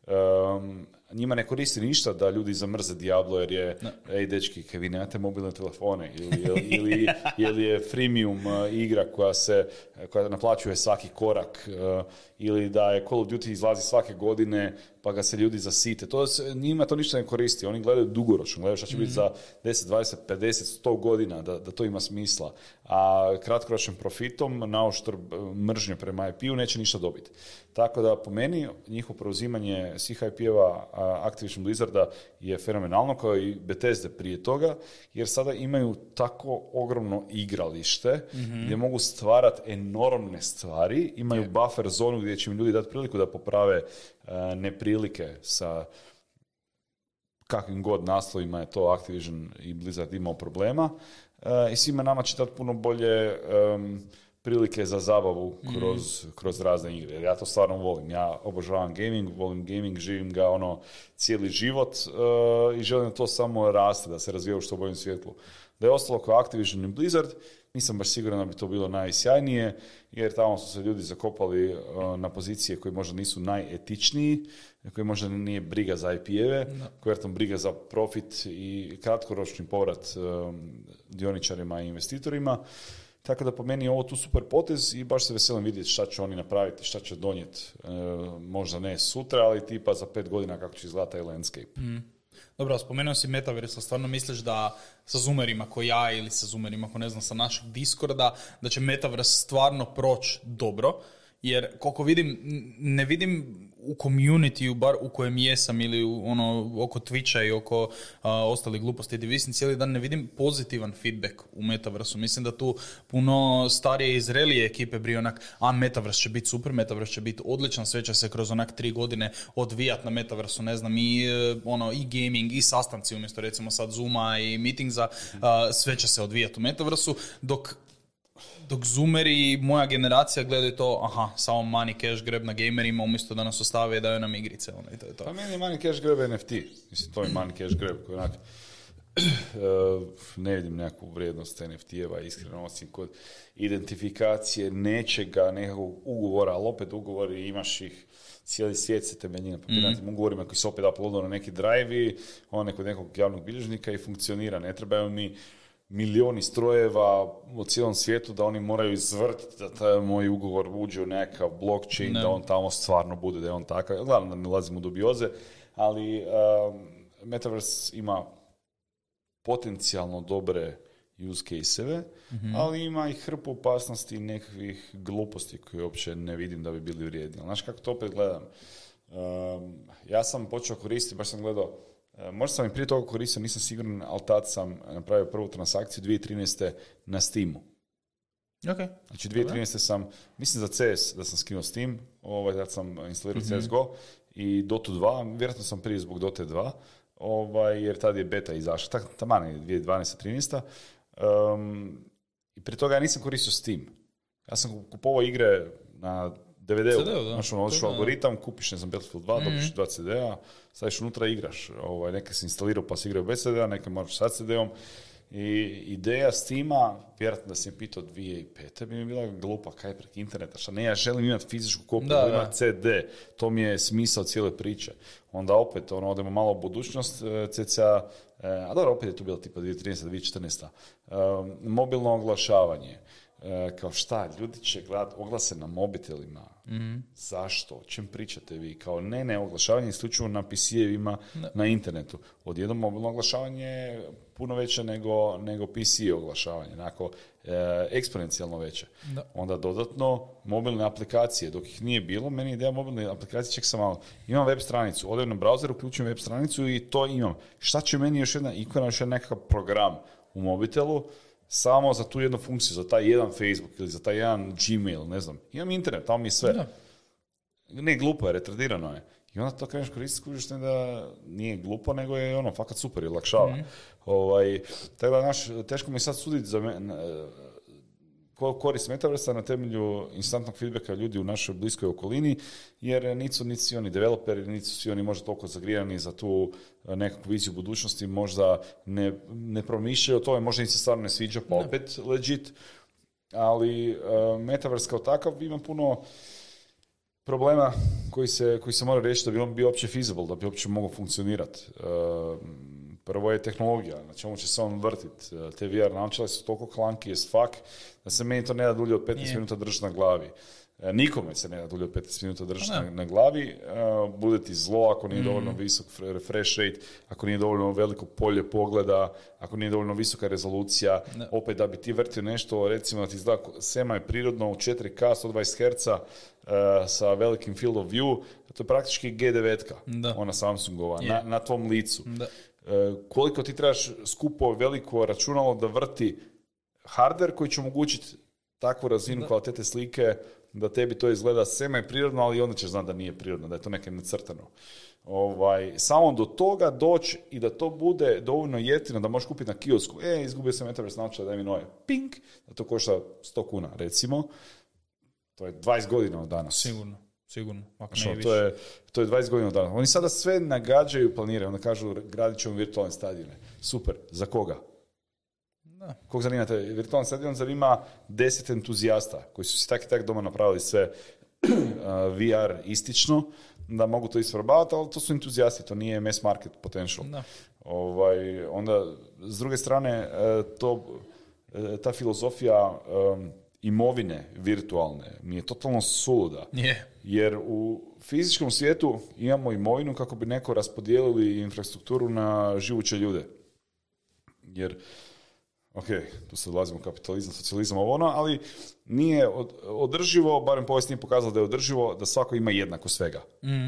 Um, njima ne koristi ništa da ljudi zamrze Diablo jer je, ej dečki, kaj vi nemate mobilne telefone ili, ili, ili, ili je freemium igra koja se, koja naplaćuje svaki korak uh, ili da je Call of Duty izlazi svake godine pa ga se ljudi zasite. To se, njima to ništa ne koristi, oni gledaju dugoročno, gledaju šta će biti za 10, 20, 50, 100 godina da, da to ima smisla. A kratkoročnim profitom na uštrb uh, mržnje prema IP-u neće ništa dobiti. Tako da po meni njihovo preuzimanje svih IP-eva Activision Blizzarda je fenomenalno kao i Bethesda prije toga, jer sada imaju tako ogromno igralište gdje mogu stvarati enormne stvari, imaju buffer zonu gdje će im ljudi dati priliku da poprave a, neprilike sa kakvim god naslovima je to Activision i Blizzard imao problema e, i svima nama će dati puno bolje prilike za zabavu kroz, kroz razne igre. Ja to stvarno volim. Ja obožavam gaming, volim gaming, živim ga ono cijeli život e, i želim da to samo raste, da se razvija u što boljem svjetlu. Da je ostalo kao Activision i Blizzard, nisam baš siguran da bi to bilo najsjajnije, jer tamo su se ljudi zakopali e, na pozicije koje možda nisu najetičniji, koji možda nije briga za IP-eve, koji je tam briga za profit i kratkoročni povrat um, dioničarima i investitorima. Tako da po meni je ovo tu super potez i baš se veselim vidjeti šta će oni napraviti, šta će donijeti, e, možda ne sutra, ali tipa za pet godina kako će izgledati taj landscape. Dobro, spomenuo si Metaverse, a stvarno misliš da sa zoomerima ko ja ili sa zoomerima ko ne znam sa našeg Discorda, da će Metaverse stvarno proći dobro, jer koliko vidim, ne vidim u community bar u kojem jesam ili u, ono, oko Twitcha i oko ostalih gluposti gdje visim cijeli dan, ne vidim pozitivan feedback u Metaversu. Mislim da tu puno starije i zrelije ekipe briju onak, a Metaverse će biti super, Metaverse će biti odličan, sve će se kroz onak tri godine odvijat na Metaversu, ne znam, i e, ono, i gaming, i sastanci umjesto recimo sad Zooma i meetingza, a, sve će se odvijati u Metaversu, dok dok zoomeri i moja generacija gledaju to, aha, samo money cash grab na gamerima umjesto da nas ostave i daju nam igrice. Ono, i to je to. Pa meni je money cash grab NFT. Mislim, to je money cash grab koji onak, ne vidim nekakvu vrijednost NFT-eva, iskreno, osim kod identifikacije nečega, nekakvog ugovora, ali opet ugovori imaš ih, cijeli svijet se temelji na papirnatim mm ugovorima koji se opet uploadaju na neki drive on kod nekog javnog bilježnika i funkcionira. Ne trebaju mi milioni strojeva u cijelom svijetu da oni moraju izvrtiti da taj moj ugovor uđe u nekakav blockchain, da on tamo stvarno bude, da je on takav. Glavno da ne ulazim u dubioze, ali um, Metaverse ima potencijalno dobre use case-eve, mhm. ali ima i hrpu opasnosti i nekakvih gluposti koje uopće ne vidim da bi bili vrijedni. Znaš kako to opet gledam? Um, ja sam počeo koristiti, baš sam gledao, uh, možda sam i prije toga koristio, nisam siguran, ali tad sam napravio prvu transakciju 2013. na Steamu. Okay. Znači 2013. sam, mislim za CS da sam skinuo Steam, ovaj, tad sam instalirao mm CSGO i Dota 2, vjerojatno sam prije zbog Dota 2, ovaj, jer tad je beta izašla, taman je 2012. 13. Um, I prije toga ja nisam koristio Steam. Ja sam kupovao igre na DVD-u, znaš ono, odšao algoritam, kupiš, ne znam, Battlefield 2, mm dobiš dva CD-a, staviš unutra igraš. Ovaj, neke se instalirao pa se igraju bez CD-a, neke moraš sa CD-om. I ideja Steama, vjerojatno da sam pitao 2005. bi mi bila glupa, kaj prek interneta, šta ne, ja želim imati fizičku kopiju, da, imati CD, to mi je smisao cijele priče. Onda opet, ono, odemo malo u budućnost, e, cca, e, a dobro, opet je tu bilo tipa 2013. 2014. E, mobilno oglašavanje, kao šta, ljudi će gledati oglase na mobitelima. mm Zašto? O čem pričate vi? Kao ne, ne, oglašavanje isključivo na PC-evima na internetu. Odjednom mobilno oglašavanje puno veće nego, nego PC oglašavanje, onako e, eksponencijalno veće. Da. Onda dodatno mobilne aplikacije, dok ih nije bilo, meni ideja mobilne aplikacije, ček sam malo, imam web stranicu, odem na browser, uključujem web stranicu i to imam. Šta će meni još jedna ikona, još jedan nekakav program u mobitelu, samo za tu jednu funkciju, za taj jedan Facebook ili za taj jedan Gmail, ne znam. Imam internet, tamo mi je sve. Da. Ne, glupo je, retardirano je. I onda to kreneš koristiti, skužiš da nije glupo, nego je ono, fakat super i lakšava. Mm-hmm. Ovaj, tako da, naš, teško mi sad suditi za me, korist metaversa na temelju instantnog feedbacka ljudi u našoj bliskoj okolini, jer nisu niti svi oni developeri, niti su svi oni možda toliko zagrijani za tu eh, nekakvu viziju budućnosti, možda ne, ne promišljaju o tome, možda im se stvarno ne sviđa, pa opet legit, ali uh, Metaverse kao takav ima puno problema koji se, koji se mora riješiti da bi on bio uopće feasible, da bi uopće mogao funkcionirati. Uh, prvo je tehnologija, na čemu će se on vrtit. Uh, te VR naočale su toliko klanki as fuck da se meni to ne da dulje od 15 minuta držati na glavi. Uh, nikome se ne da dulje od 15 minuta držati na, na, glavi. Bude ti zlo ako nije mm. dovoljno visok refresh rate, ako nije dovoljno veliko polje pogleda, ako nije dovoljno visoka rezolucija. Opet da bi ti vrtio nešto, recimo da ti izgleda sema je prirodno u 4K 120 Hz, sa velikim field of view, to je praktički G9, da. ona Samsungova, na, na tvom licu. Da. Eh, koliko ti trebaš skupo veliko računalo da vrti hardware koji će omogućiti takvu razinu kvalitete slike da tebi to izgleda sema i prirodno, ali onda ćeš znati da nije prirodno, da je to nekaj necrtano. Ovaj, samo do toga doći i da to bude dovoljno jeftino da možeš kupiti na kiosku. E, izgubio sam Metaverse da mi nove. Pink, da to košta 100 kuna, recimo. To je 20 godina od danas. Sigurno, sigurno. Ako ne to, je, to je 20 godina od danas. Oni sada sve nagađaju i planiraju. Onda kažu, gradit ćemo virtualne stadione. Super. Za koga? Da. Kog zanimate? Virtualni stadion zanima deset entuzijasta koji su si tak i tak doma napravili sve VR istično, da mogu to isprobavati, ali to su entuzijasti, to nije mass market potential. Da. Ovaj, onda, s druge strane, e, to, e, ta filozofija imovine virtualne mi je totalno suluda. Jer u fizičkom svijetu imamo imovinu kako bi neko raspodijelili infrastrukturu na živuće ljude. Jer, ok, tu se odlazimo kapitalizam, socijalizam, ovo ono, ali nije održivo, barem povijest nije pokazala da je održivo, da svako ima jednako svega. Mm.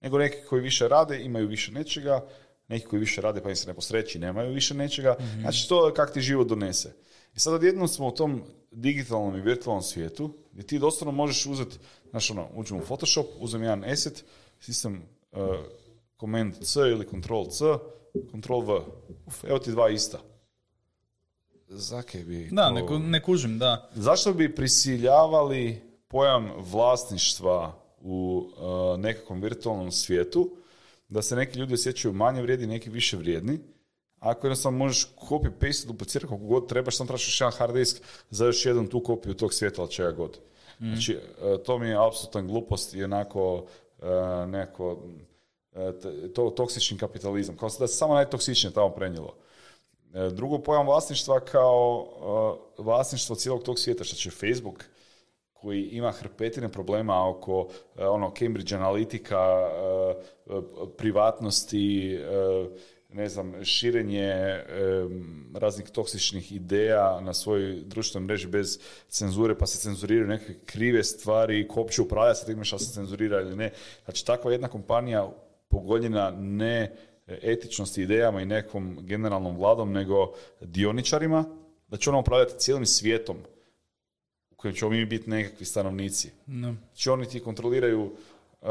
Nego neki koji više rade imaju više nečega, neki koji više rade pa im se ne posreći nemaju više nečega. mm Znači to je kak ti život donese. I sad odjednom smo u tom digitalnom i virtualnom svijetu gdje ti doslovno možeš uzeti, znaš ono, uđem u Photoshop, uzem jedan asset, sistem uh, command C ili control C, control V. Uf, evo ti dva ista. zake bi... Da, to- ne, ku- ne kužim, da. Zašto bi prisiljavali pojam vlasništva u uh, nekakvom virtualnom svijetu da se neki ljudi osjećaju manje vrijedni, neki više vrijedni? Ako jednostavno možeš copy paste duplicirati koliko god trebaš, samo još jedan hard disk za još jednu tu kopiju tog svijeta ili čega god. Znači, uh, to mi je apsolutna glupost i onako uh, neko t- to, toksični kapitalizam. Kao da se samo najtoksičnije tamo prenijelo. E, Drugo pojam vlasništva kao vlasništvo cijelog tog svijeta, što će Facebook koji ima hrpetine problema oko ono Cambridge analitika, privatnosti, ne znam, širenje um, raznih toksičnih ideja na svojoj društvenoj mreži bez cenzure, pa se cenzuriraju neke krive stvari, ko uopće upravlja sa time što se cenzurira ili ne. Znači, takva jedna kompanija pogoljena ne etičnosti, idejama i nekom generalnom vladom, nego dioničarima, da će ona upravljati cijelim svijetom u kojem ćemo mi biti nekakvi stanovnici. No. Znači oni ti kontroliraju uh,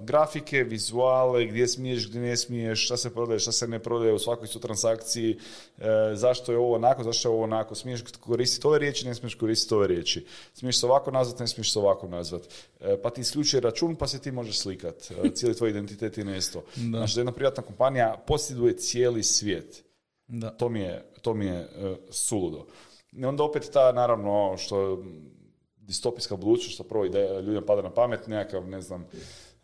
grafike, vizuale, gdje smiješ, gdje ne smiješ, šta se prodaje, šta se ne prodaje u svakoj su transakciji, uh, zašto je ovo onako, zašto je ovo onako, smiješ koristiti ove riječi, ne smiješ koristiti ove riječi, smiješ se ovako nazvat, ne smiješ se ovako nazvat, Uh, pa ti isključuje račun, pa se ti možeš slikat, cijeli tvoj identitet je nesto. Da. Znači da jedna privatna kompanija posjeduje cijeli svijet. Da. To mi je, to mi je suludo. I onda opet ta, naravno, ovo što distopijska budućnost, što prvo ideja ljudima pada na pamet, nekakav, ne znam,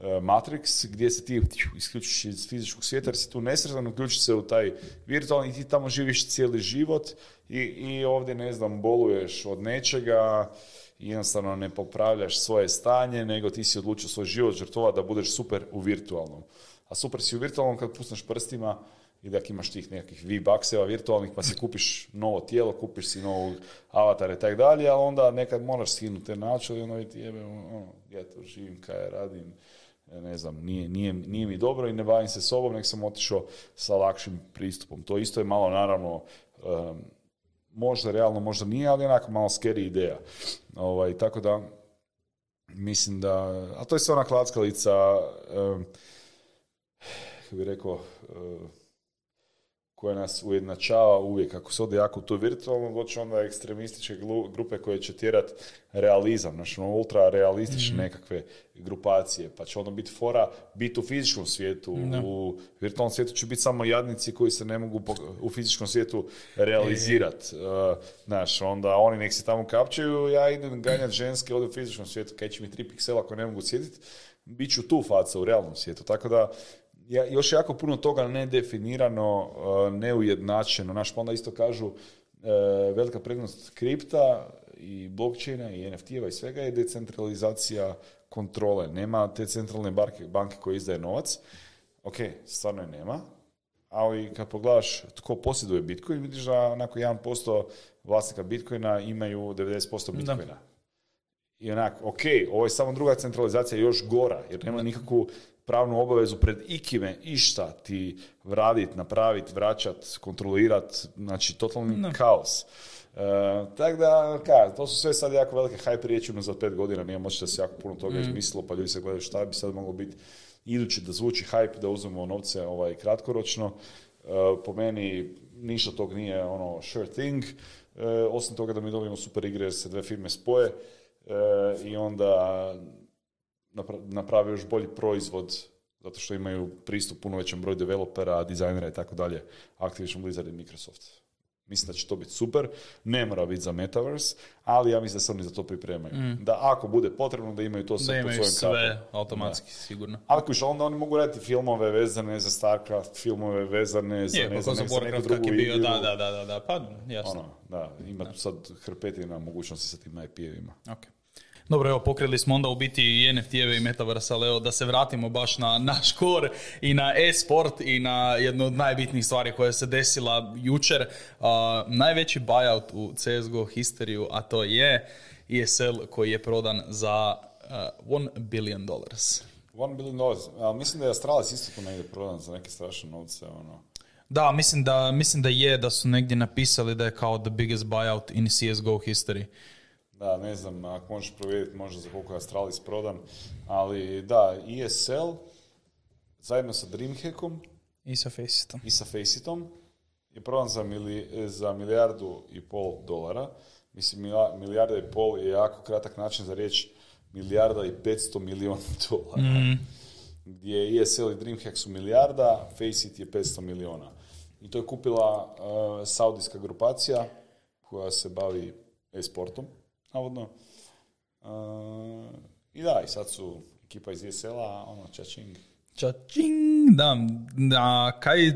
e, Matrix, gdje se ti isključiš iz fizičkog svijeta, jer si tu nesretan, uključiš se u taj virtualni ti tamo živiš cijeli život i, i ovdje, ne znam, boluješ od nečega, jednostavno ne popravljaš svoje stanje, nego ti si odlučio svoj život žrtvovati da budeš super u virtualnom. A super si u virtualnom kad pusneš prstima i da imaš tih nekakvih V-buckseva virtualnih pa si kupiš novo tijelo, kupiš si novog avatara i tak dalje, ali onda nekad moraš skinuti te naočale i ono ti jebe, ono, ja to živim, kaj radim, ne znam, nije, nije, nije mi dobro i ne bavim se sobom, nek sam otišao sa lakšim pristupom. To isto je malo, naravno, um, možda realno, možda nije, ali onako malo scary ideja. Ovaj, tako da, mislim da, a to je sve ona klackalica, um, kako bi rekao, um, koja nas ujednačava uvijek. Ako se ode jako u to virtualno, doće onda ekstremističke grupe koje će tjerat realizam, znači ono ultra realistične nekakve grupacije, pa će onda biti fora biti u fizičkom svijetu, u virtualnom svijetu će biti samo jadnici koji se ne mogu u fizičkom svijetu realizirati. znaš, onda oni nek se tamo kapčaju, ja idem ganjati ženske ovdje u fizičkom svijetu, kaj će mi tri piksela koje ne mogu sjediti, bit ću tu faca u realnom svijetu. Tako da, još jako puno toga nedefinirano, uh, neujednačeno. Naš pa onda isto kažu uh, velika prednost kripta i blockchaina i NFT-eva i svega je decentralizacija kontrole. Nema te centralne banke, banke koje izdaje novac. Ok, stvarno je nema, ali kad pogledaš tko posjeduje Bitcoin, vidiš da onako 1% vlasnika Bitcoina imaju 90% Bitcoina. I onak, ok, ovo je samo druga centralizacija još gora, jer nema nikakvu pravnu obavezu pred ikime išta ti radit, napravit, vraćat, kontrolirat, znači totalni kaos. E, tako da, ka, to su sve sad jako velike hype riječi za pet godina, nije moći da se jako puno toga izmislilo, pa ljudi se gledaju šta bi sad moglo biti idući da zvuči hype, da uzmemo novce ovaj, kratkoročno. E, po meni ništa tog nije ono sure thing, E, osim toga da mi dobijemo super igre jer se dve firme spoje e, i onda naprave još bolji proizvod zato što imaju pristup puno većem broju developera, dizajnera i tako dalje, Activision Blizzard i Microsoft. Mislim da će to biti super, ne mora biti za Metaverse, ali ja mislim da se oni za to pripremaju. Da ako bude potrebno da imaju to Da sve pod imaju svojim kapom. sve automatski, sigurno. Ali kuš, onda oni mogu raditi filmove vezane za StarCraft, filmove vezane za, Je, ne pa znam, za nek- za neku drugu je bio, igru. da, da, da, da, da, pa jasno. Ono, da, ima sad hrpetina mogućnosti sa tim IP-evima. Ok. Dobro, evo, pokrili smo onda u biti i NFT-eve i Metaverse, ali evo, da se vratimo baš na naš core i na e-sport i na jednu od najbitnijih stvari koja se desila jučer. A, najveći buyout u CSGO historiju, a to je ESL koji je prodan za uh, 1 billion dollars. One billion dollars, ali mislim da je Astralis isto tu negdje prodan za neke strašne novce, ono. Da, mislim da, mislim da je, da su negdje napisali da je kao the biggest buyout in CSGO history. Da, ne znam, ako možeš provjeriti možda za koliko je Astralis prodan, ali da, ESL zajedno sa Dreamhackom I sa Faceitom. i sa Faceitom je prodan za, za milijardu i pol dolara. Mislim, milijarda i pol je jako kratak način za riječ milijarda i 500 milijuna dolara. Mm. Gdje je ESL i Dreamhack su milijarda, Faceit je 500 milijuna. I to je kupila uh, saudijska grupacija koja se bavi e-sportom, navodno. Uh, I da, i sad su ekipa iz ESL-a, ono, čačing, Čačing, da, da kaj,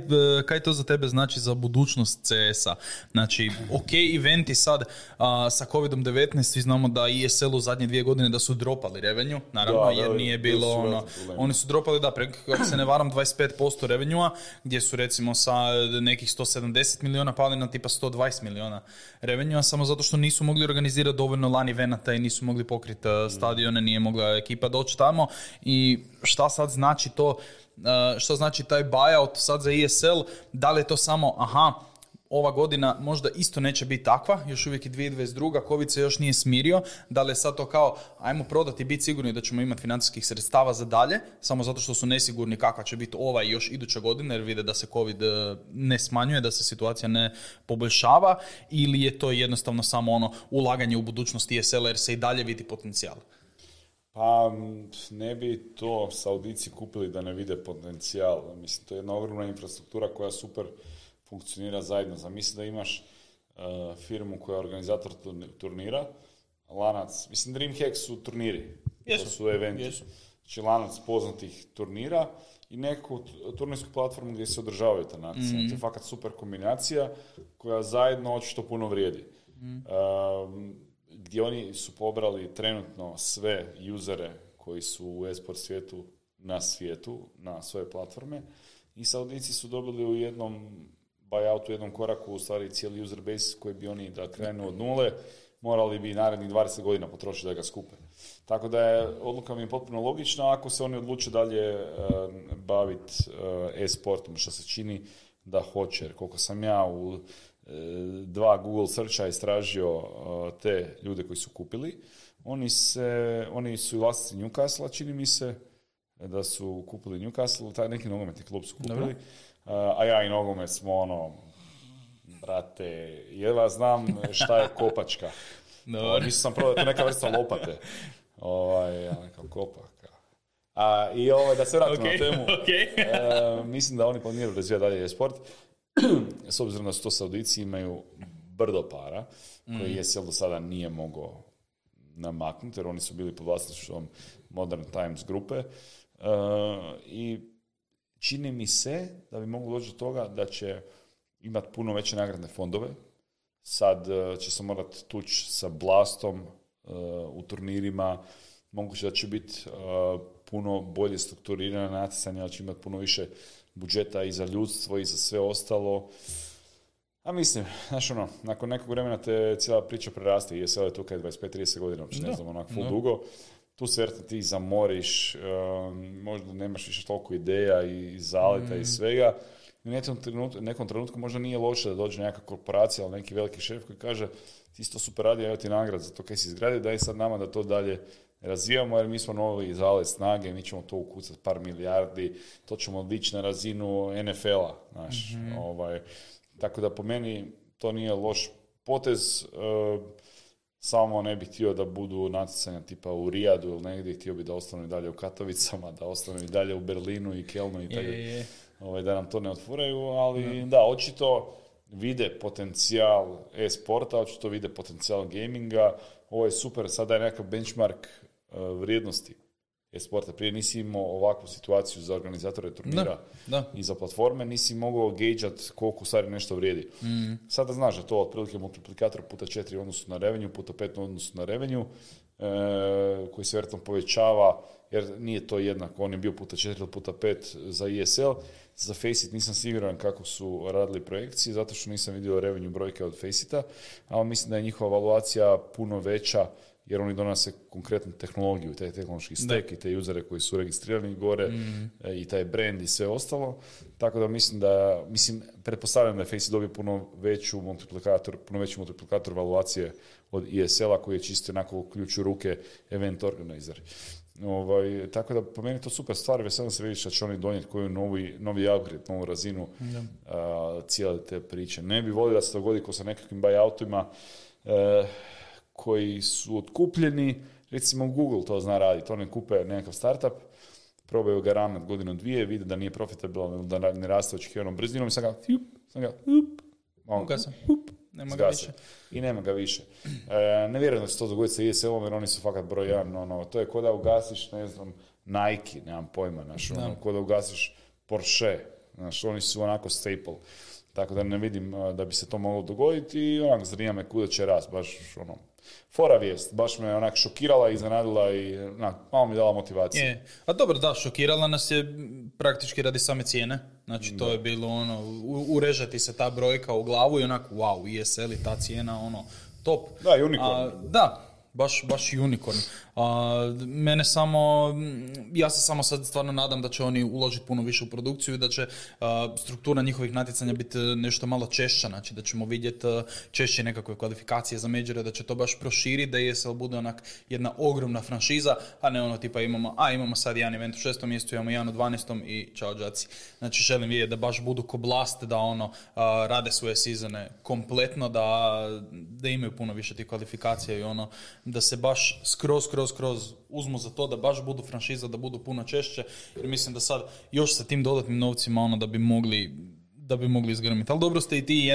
kaj to za tebe znači za budućnost CS-a? Znači, ok, eventi sad a, sa COVID-19, svi znamo da ESL u zadnje dvije godine da su dropali revenju, naravno, da, jer nije bilo ono, oni su dropali, da, preko, ako se ne varam, 25% revenjua, gdje su recimo sa nekih 170 miliona pali na tipa 120 miliona revenjua, samo zato što nisu mogli organizirati dovoljno lani venata i nisu mogli pokriti stadione, nije mogla ekipa doći tamo. I šta sad znači to, što znači taj buyout sad za ESL, da li je to samo, aha, ova godina možda isto neće biti takva, još uvijek je 2022. Covid se još nije smirio, da li je sad to kao, ajmo prodati i biti sigurni da ćemo imati financijskih sredstava za dalje, samo zato što su nesigurni kakva će biti ova i još iduća godina, jer vide da se Covid uh, ne smanjuje, da se situacija ne poboljšava, ili je to jednostavno samo ono ulaganje u budućnost ESL jer se i dalje vidi potencijal. Pa ne bi to Saudici kupili da ne vide potencijal. Mislim, to je jedna ogromna infrastruktura koja super funkcionira zajedno. Zamisli da imaš uh, firmu koja je organizator turnira, lanac, mislim Dreamhack su turniri, to su eventi. Jesu. Znači lanac poznatih turnira i neku turnirsku platformu gdje se održavaju te natjecanja. Mm. To je fakat super kombinacija koja zajedno očito puno vrijedi. Mm gdje oni su pobrali trenutno sve usere koji su u esport svijetu na svijetu, na svoje platforme i Saudici su dobili u jednom buyoutu, u jednom koraku u stvari cijeli user base koji bi oni da krenu od nule, morali bi narednih 20 godina potrošiti da ga skupe. Tako da je odluka mi je potpuno logična ako se oni odluče dalje uh, baviti uh, e-sportom, što se čini da hoće. Jer koliko sam ja u dva Google searcha istražio uh, te ljude koji su kupili. Oni, se, oni su vlasnici Newcastle, čini mi se, da su kupili Newcastle, taj neki nogometni klub su kupili. Uh, a ja i nogomet smo ono, brate, jedva znam šta je kopačka. Dobro. Mislim sam probao, to neka vrsta lopate. Ovaj, ja neka kopaka. A, I ovo, ovaj, da se vratimo okay, na temu, okay. uh, mislim da oni planiraju razvijati dalje sport. S obzirom da su to Saudici imaju brdo para, koji mm. je do sada nije mogao namaknuti, jer oni su bili pod vlasništvom Modern Times grupe. Uh, I čini mi se da bi moglo doći do toga da će imati puno veće nagradne fondove. Sad uh, će se morati tući sa Blastom uh, u turnirima. Moguće da će biti puno bolje strukturirana natjecanja, da će imati puno više budžeta i za ljudstvo i za sve ostalo. A mislim, znaš ono, nakon nekog vremena te cijela priča preraste i je sve tu kad 25-30 godina, uopće ne znam, onak full dugo. Tu se vjerojatno ti zamoriš, um, možda nemaš više toliko ideja i zaleta i mm. svega. U nekom trenutku, nekom trenutku možda nije loše da dođe neka korporacija ili neki veliki šef koji kaže ti si to super radi, evo ti nagrad za to kaj si izgradio, daj sad nama da to dalje razvijamo jer mi smo novi zale snage, mi ćemo to ukucati par milijardi, to ćemo dići na razinu NFL-a, znaš, mm ovaj, tako da po meni to nije loš potez, uh, samo ne bih htio da budu natjecanja tipa u Rijadu ili negdje, htio bih da ostanu i dalje u Katovicama, da ostanu i dalje u Berlinu i Kelnu i tako, ovaj, da nam to ne otvoraju, ali da, očito vide potencijal e-sporta, očito vide potencijal gaminga, ovo je super, sada je nekakav benchmark vrijednosti e-sporta. Prije nisi imao ovakvu situaciju za organizatore turnira da, i za platforme, nisi mogao gageat koliko stvari nešto vrijedi. Mm. Sada znaš da to otprilike multiplikator puta četiri u odnosu na revenju, puta pet u odnosu na revenju, e, koji se vjerojatno povećava, jer nije to jednako. On je bio puta četiri ili puta pet za ESL. Za Faceit nisam siguran kako su radili projekcije, zato što nisam vidio revenju brojke od Faceita, ali mislim da je njihova evaluacija puno veća jer oni donose konkretnu tehnologiju, taj tehnološki stek i te usere koji su registrirani gore mm. e, i taj brand i sve ostalo. Tako da mislim da, mislim, pretpostavljam da je Face dobio puno veću multiplikator, puno veći multiplikator evaluacije od ISL-a koji je čisto onako u ključu ruke event organizer. Ovaj, tako da po meni to super stvar, veselim se vidjeti što će oni donijeti koju novi, novi upgrade, novu razinu a, cijele te priče. Ne bi volio da se dogodi ko sa nekakvim buyoutima e, koji su otkupljeni, recimo Google to zna raditi, oni kupe nekakav startup, probaju ga ramet godinu dvije, vide da nije profitabilan, da ne raste očekivanom brzinom i sad ga, jup, sad ga, jup, on, hup, nema ga više. I nema ga više. E, ne vjerujem da se to dogoditi sa ISL-om jer oni su fakat broj jedan. Ono, to je kod da ugasiš, ne znam, Nike, nemam pojma, znaš, ono, kod da ugasiš Porsche, znaš, oni su onako staple. Tako da ne vidim da bi se to moglo dogoditi i onak zanima me kuda će rast, baš ono, fora vijest, baš me onak šokirala, iznenadila i na, malo mi dala motivacije. Je. A dobro, da, šokirala nas je praktički radi same cijene. Znači, to je bilo ono, urežati se ta brojka u glavu i onak, wow, ISL i ta cijena, ono, top. Da, unicorn. A, da, baš, baš unicorn. A, mene samo, ja se samo sad stvarno nadam da će oni uložiti puno više u produkciju i da će struktura njihovih natjecanja biti nešto malo češća, znači da ćemo vidjeti češće nekakve kvalifikacije za međure, da će to baš proširiti, da ESL bude onak jedna ogromna franšiza, a ne ono tipa imamo, a imamo sad jedan event u šestom mjestu, imamo jedan u dvanestom i čao džaci. Znači želim vidjeti da baš budu ko blast, da ono rade svoje sezone kompletno, da, da imaju puno više tih kvalifikacija i ono, da se baš skroz, skroz kroz, uzmu za to da baš budu franšiza, da budu puno češće, jer mislim da sad još sa tim dodatnim novcima ono da bi mogli da bi mogli izgrmiti. Ali dobro ste i ti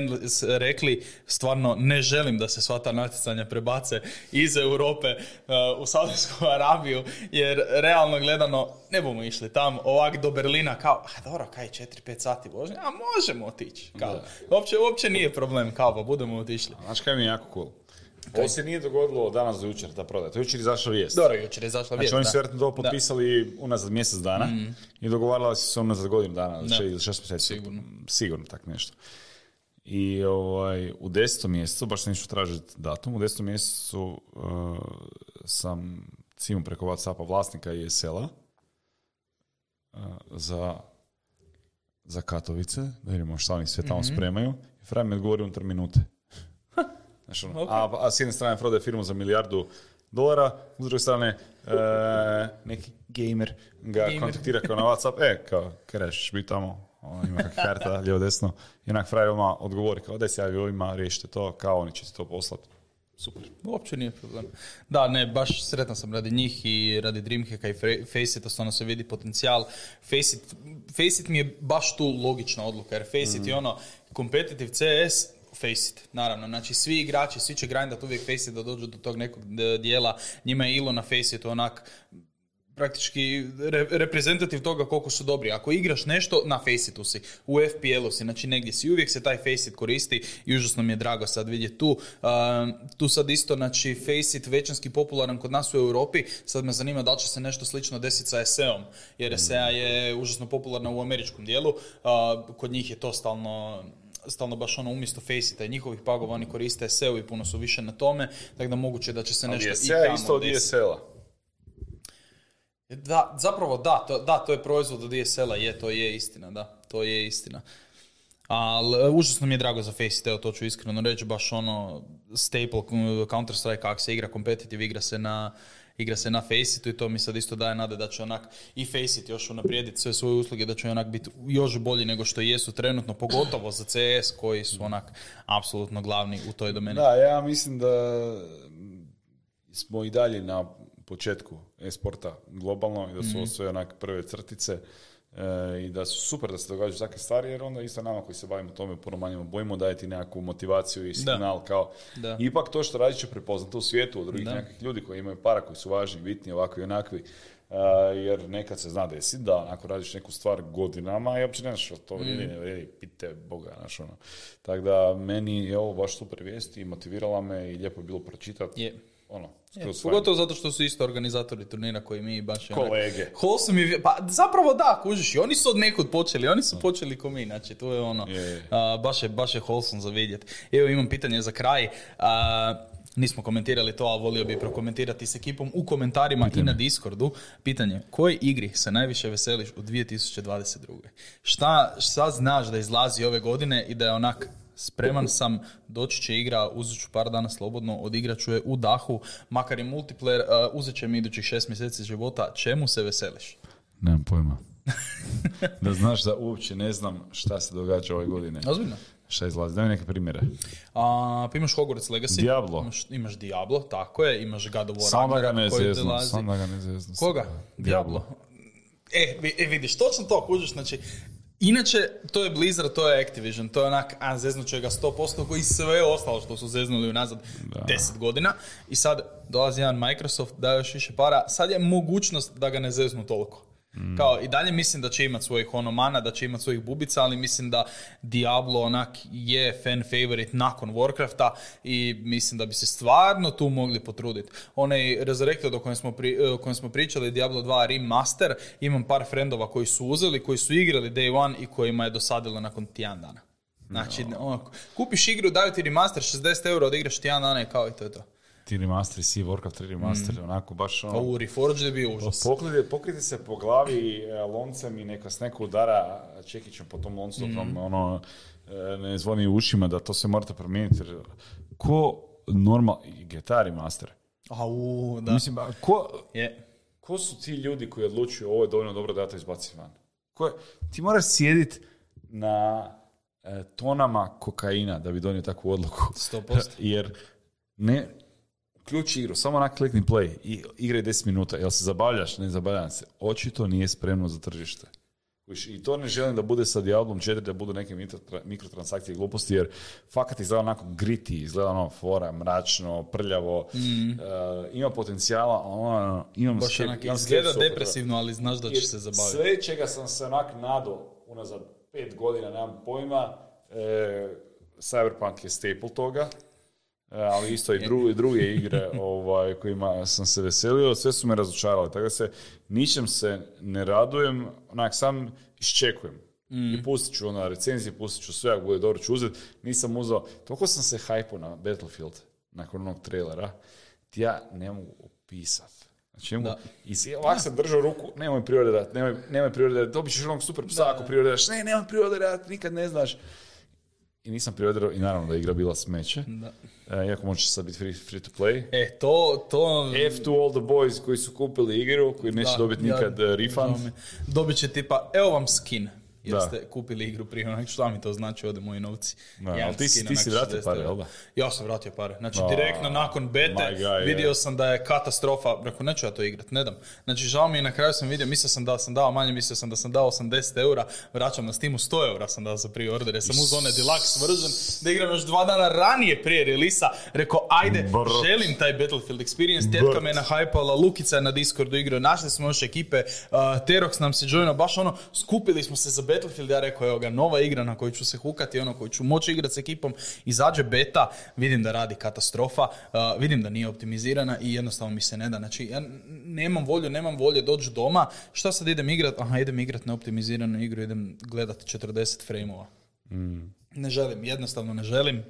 rekli, stvarno ne želim da se sva ta natjecanja prebace iz Europe uh, u Saudijsku Arabiju, jer realno gledano ne bomo išli tam ovak do Berlina kao, a dobro, kaj 4-5 sati vožnje, a možemo otići. Kao, uopće, uopće nije problem, kao pa budemo otišli. Znaš kaj mi je jako cool? Ovo se nije dogodilo danas do jučer, ta prodaja. To je jučer izašla vijest. Dobro, jučer je izašla vijest, Znači oni su vjerojatno to potpisali unazad mjesec dana mm. i dogovarali su se unazad godinu dana, da. ili šest mjeseci. Sigurno. Sigurno tak nešto. I ovaj, u desetom mjesecu, baš neću tražiti datum, u desetom mjesecu uh, sam cimom preko Whatsappa vlasnika ISL-a uh, za, za Katovice, da vidimo šta oni sve tamo mm-hmm. spremaju. I Fraj mi odgovori unutar minute. Znači, ono, a, a s jedne strane prodaje firmu za milijardu dolara, s druge strane e, neki gamer ga gamer. kontaktira kao na Whatsapp, e, kao, kreš, bi tamo, ono, ima kakva karta, lijevo desno, i onak fraj odgovori, kao, daj se javi ovima, riješite to, kao oni će to poslati. Super. Uopće nije problem. Da, ne, baš sretan sam radi njih i radi Dreamhacka i Faceit, stvarno se vidi potencijal. Faceit, Faceit mi je baš tu logična odluka, jer Faceit mm. je ono, competitive CS, Faceit, naravno. Znači, svi igrači, svi će grindat uvijek Faceit da dođu do tog nekog dijela. Njima je ilo na Faceitu onak praktički reprezentativ toga koliko su dobri. Ako igraš nešto, na Faceitu si, u FPL-u si, znači negdje si, uvijek se taj Faceit koristi i užasno mi je drago sad vidjeti tu. tu sad isto, znači Faceit većinski popularan kod nas u Europi, sad me zanima da li će se nešto slično desiti sa SEom, jer SEA je užasno popularna u američkom dijelu, kod njih je to stalno stalno baš ono umjesto Faceita i njihovih pagova oni koriste SEO i puno su više na tome, tako da moguće da će se nešto i tamo isto od DSL-a. Da, zapravo da, to, da, to je proizvod od DSL-a, je, to je istina, da, to je istina. Ali e, užasno mi je drago za Faceit, evo to ću iskreno reći, baš ono staple Counter-Strike, kako se igra competitive, igra se na igra se na Faceitu i to mi sad isto daje nade da će onak i Faceit još unaprijediti sve svoje usluge, da će onak biti još bolji nego što jesu trenutno, pogotovo za CS koji su onak apsolutno glavni u toj domeni. Da, ja mislim da smo i dalje na početku e-sporta globalno i da su mm sve onak prve crtice i da su super da se događaju takve stvari, jer onda isto nama koji se bavimo tome puno manje bojimo dajeti nekakvu motivaciju i signal kao da. ipak to što radiš će prepoznati u svijetu od drugih nekakvih ljudi koji imaju para, koji su važni, bitni, ovakvi i onakvi. Uh, jer nekad se zna desiti da ako radiš neku stvar godinama i uopće ne znaš to vrijedi, mm. ne vrijedi, pite Boga, znaš ono. Tako da meni je ovo baš super vijest i motivirala me i lijepo je bilo pročitati. Yeah ono, je, pogotovo zato što su isto organizatori turnira koji mi baš... Kolege. Wholesome mi, pa zapravo da, kužiš, i oni su od nekud počeli, oni su počeli ko mi, znači to je ono, baš, je, baš je wholesome za vidjeti. Evo imam pitanje za kraj, nismo komentirali to, ali volio bi prokomentirati s ekipom u komentarima i na Discordu. Pitanje, koje igri se najviše veseliš u 2022. Šta, šta znaš da izlazi ove godine i da je onak Spreman sam, doći će igra, uzet ću par dana slobodno, odigrat ću je u dahu, makar i multiplayer, uh, uzet će mi idućih šest mjeseci života, čemu se veseliš? Nemam pojma. da znaš da uopće ne znam šta se događa ove godine. Ozbiljno? Šta izlazi? Daj mi neke primjere. A, pa imaš Hogwarts Legacy. Diablo. Imaš, imaš Diablo, tako je. Imaš God of War Samo da ga ne zeznu, samo da ga ne zeznu. Koga? Diablo. E, vi- e, vidiš, točno to kužiš, znači, Inače, to je Blizzard, to je Activision, to je onak, a zeznut će ga 100% koji sve ostalo što su zeznuli unazad 10 godina. I sad dolazi jedan Microsoft, daje još više para, sad je mogućnost da ga ne zeznu toliko. Kao, i dalje mislim da će imati svojih ono mana, da će imati svojih bubica, ali mislim da Diablo onak je fan favorite nakon Warcrafta i mislim da bi se stvarno tu mogli potruditi. Onaj Resurrected o kojem smo, pri, o kojem smo pričali, Diablo 2 remaster, imam par frendova koji su uzeli, koji su igrali day one i kojima je dosadilo nakon tjedan dana. Znači, ono, kupiš igru, daju ti remaster, 60 eura, odigraš tjedan dana i kao i to je to. Ti remasteri, si Warcraft 3 remaster, onako baš ono... u Reforged je bio užas. Pokrite, pokrite se po glavi e, loncem i neka s neko udara čekićem po tom loncu, dok vam, ono, e, ne zvoni u ušima da to se morate promijeniti. Ko normal... Guitar remaster. Au, da. Mislim, ko, Je. ko su ti ljudi koji odlučuju ovo je dovoljno dobro da ja to izbacim van? Ko je- ti moraš sjediti na e, tonama kokaina da bi donio takvu odluku. 100%. Jer ne, ključ igru, samo na klikni play i igraj 10 minuta. Jel se zabavljaš? Ne zabavljam se. Očito nije spremno za tržište. I to ne želim da bude sa Diablom 4, da budu neke mikrotra- mikrotransakcije i gluposti, jer fakat izgleda onako griti, izgleda ono fora, mračno, prljavo, e, ima potencijala, ono, imam Baš skep- onak, imam izgleda depresivno, ali znaš da će se zabaviti. Sve čega sam se onak nado unazad pet godina, nemam pojma, e, Cyberpunk je staple toga, ali isto i druge, druge igre ovaj, kojima sam se veselio, sve su me razočarale, tako da se ničem se ne radujem, onak sam iščekujem. I pustit ću ona recenzije, pustit ću sve, ako bude dobro ću uzeti. Nisam uzeo, toliko sam se hajpo na Battlefield nakon onog trailera, ti ja ne mogu opisat. Znači, mogu, i si- ovak sam držao ruku, nemoj prirode dat, nemoj, nemoj prirode dat, dobit ćeš onog super psa ako prirode daš, ne, nemoj prirode dat, nikad ne znaš. I nisam prirodirao i naravno da je igra bila smeće. Da. E, iako može sad biti free, free to play. E, to, to... F to all the boys koji su kupili igru, koji neće Da, dobiti nikad e, refund. Dobit će tipa, evo vam skin. Jer Da. ste kupili igru prije onak, šta mi to znači, ode moji novci. Jedan ali ti si- ti si vratio 60 pare, jel da? Ja sam vratio pare. Znači, A, direktno nakon bete guy, vidio je. sam da je katastrofa. Rekao, neću ja to igrat, ne dam. Znači, žao mi je, na kraju sam vidio, mislio sam da sam dao manje, mislio sam da sam dao 80 eura, vraćam na Steamu 100 eura sam dao za prije order, jer sam uz one deluxe version, da igram još dva dana ranije prije relisa. Rekao, ajde, Brr. želim taj Battlefield experience, tetka me nahajpala, Lukica je na Discordu igrao, našli smo još ekipe, uh, Terox nam se joinao, baš ono, skupili smo se za Battlefield, ja rekao, evo ga, nova igra na koju ću se hukati, ono, koju ću moći igrati s ekipom, izađe beta, vidim da radi katastrofa, uh, vidim da nije optimizirana i jednostavno mi se ne da, znači, ja nemam volju, nemam volje doći doma, šta sad idem igrat? Aha, idem igrat neoptimiziranu igru, idem gledat 40 frameova. Ne želim, jednostavno ne želim.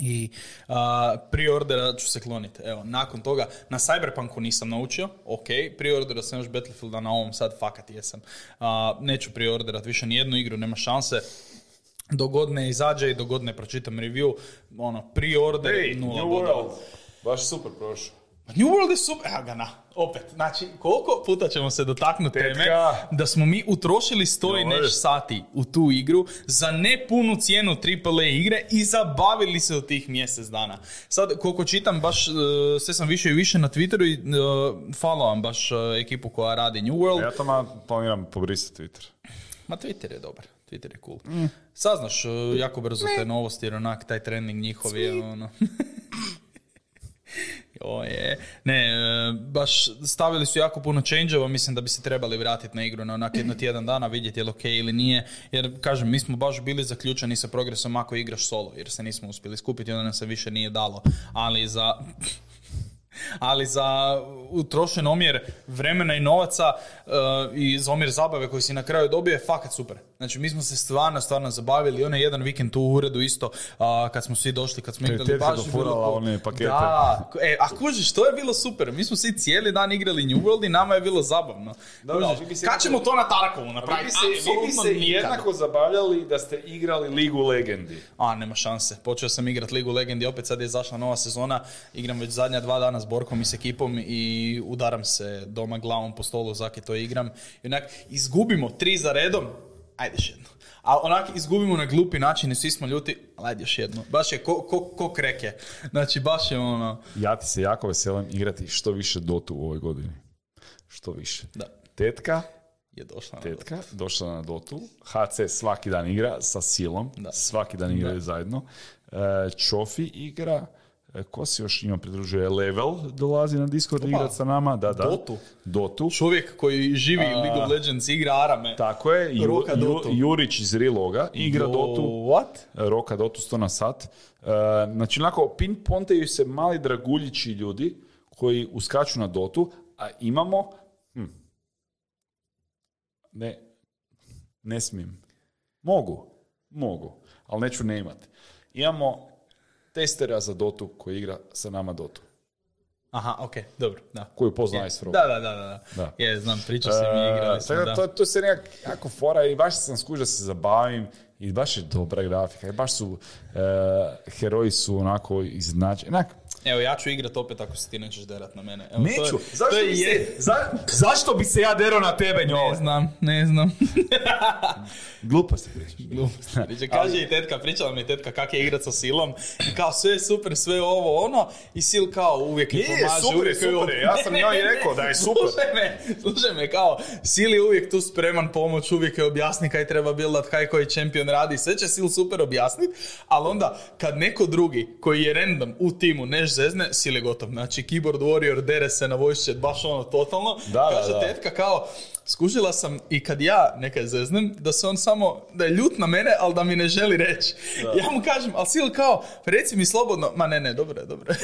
I a, prije ordera ću se kloniti. Evo, nakon toga, na Cyberpunku nisam naučio, ok, prije ordera sam još Battlefielda na ovom sad fakat jesam. A, neću prije orderat više ni jednu igru, nema šanse. Dogod ne izađe i dogod ne pročitam review, ono, prije order, Hey, nula New bodova. World. Baš super prošao. New World je super, evo ga na, opet, znači koliko puta ćemo se dotaknuti teme da smo mi utrošili sto i neš sati u tu igru za nepunu cijenu AAA igre i zabavili se od tih mjesec dana. Sad, koliko čitam, baš uh, sve sam više i više na Twitteru i followam baš uh, ekipu koja radi New World. Ja tamo planiram pobrisati Twitter. Ma Twitter je dobar, Twitter je cool. Saznaš uh, jako brzo te novosti jer onak taj trending njihov je ono... O je. Ne, e, baš stavili su jako puno change mislim da bi se trebali vratiti na igru na onak jedno tjedan dana, vidjeti je li ok ili nije. Jer, kažem, mi smo baš bili zaključeni sa progresom ako igraš solo, jer se nismo uspjeli skupiti, onda nam se više nije dalo. Ali za... ali za utrošen omjer vremena i novaca uh, i za omjer zabave koji si na kraju dobio je fakat super. Znači mi smo se stvarno, stvarno zabavili. Onaj jedan vikend tu u uredu isto, uh, kad smo svi došli, kad smo igrali baš... je bilo- one pakete. Da, e, a kužiš, to je bilo super. Mi smo svi cijeli dan igrali New World i nama je bilo zabavno. Dobro, Kužiš, vi bi se- kad ćemo to na Tarkovu Vi napraviti? bi se, vi bi se nikad. jednako zabavljali da ste igrali Ligu Legendi. A, nema šanse. Počeo sam igrat Ligu Legendi, opet sad je izašla nova sezona. Igram već zadnja dva dana s Borkom i s ekipom i udaram se doma glavom po stolu zaki to igram. I onak, izgubimo tri za redom, ajde još jedno. A onak izgubimo na glupi način i svi smo ljuti, ali ajde još jedno. Baš je ko, ko, ko kreke. Znači, baš je ono... Ja ti se jako veselim igrati što više Dotu u ovoj godini. Što više. Da, Tetka, je došla na tetka, došla na Dotu. HC svaki dan igra sa silom. Da. Svaki dan igraju zajedno. E, Čofi igra. E, Ko se još ima pridružuje? Level dolazi na Discord igrat sa nama. Da, da. Dotu. Dotu. Čovjek koji živi u League of Legends, igra Arame. Tako je. Ju- Roka Ju- Dotu. Jurić iz Riloga igra Jo, Dotu. What? Roka Dotu 100 na sat. E, znači, onako, ping-pontaju se mali draguljići ljudi koji uskaču na Dotu, a imamo... Hm, ne, ne smijem. Mogu, mogu, ali neću ne imati. Imamo testera za Dotu koji igra sa nama Dotu. Aha, okej, dobro, da. Koju pozna Ice Frog. Da, da, da, da. Da. Je, znam, pričao si mi, igrali smo, da. to, to se nekak jako fora i baš sam skužio da se zabavim i baš je dobra grafika i baš su e, heroji su onako iznačeni. Evo, ja ću igrat opet ako se ti nećeš derat na mene. Evo, to je- neću. to Zašto je bi, je- se, za, zašto bi se ja derao na tebe Ne njoj? znam, ne znam. Gluposti pričaš. Priča, kaže i tetka, pričala mi je tetka kak je igrat sa silom. I kao sve je super, sve je ovo ono. I sil kao uvijek je Je, pomaže. super uvijek super je. Ja sam njoj i rekao da je super. Slušaj me, slušaj me, kao Sil je uvijek tu spreman pomoć, uvijek je objasni kaj treba buildat, kaj koji čempion radi. Sve će Sil super objasnit, ali onda kad neko drugi koji je random u timu neš зезне, силе готов. Значи, Keyboard Warrior, ДРС на војше, баш оно, тотално. Да, да Кажа да, да. тетка, као, skužila sam i kad ja nekaj zeznem, da se on samo, da je ljut na mene, ali da mi ne želi reći. Ja mu kažem, ali Sil kao, reci mi slobodno, ma ne, ne, dobro je, dobro je.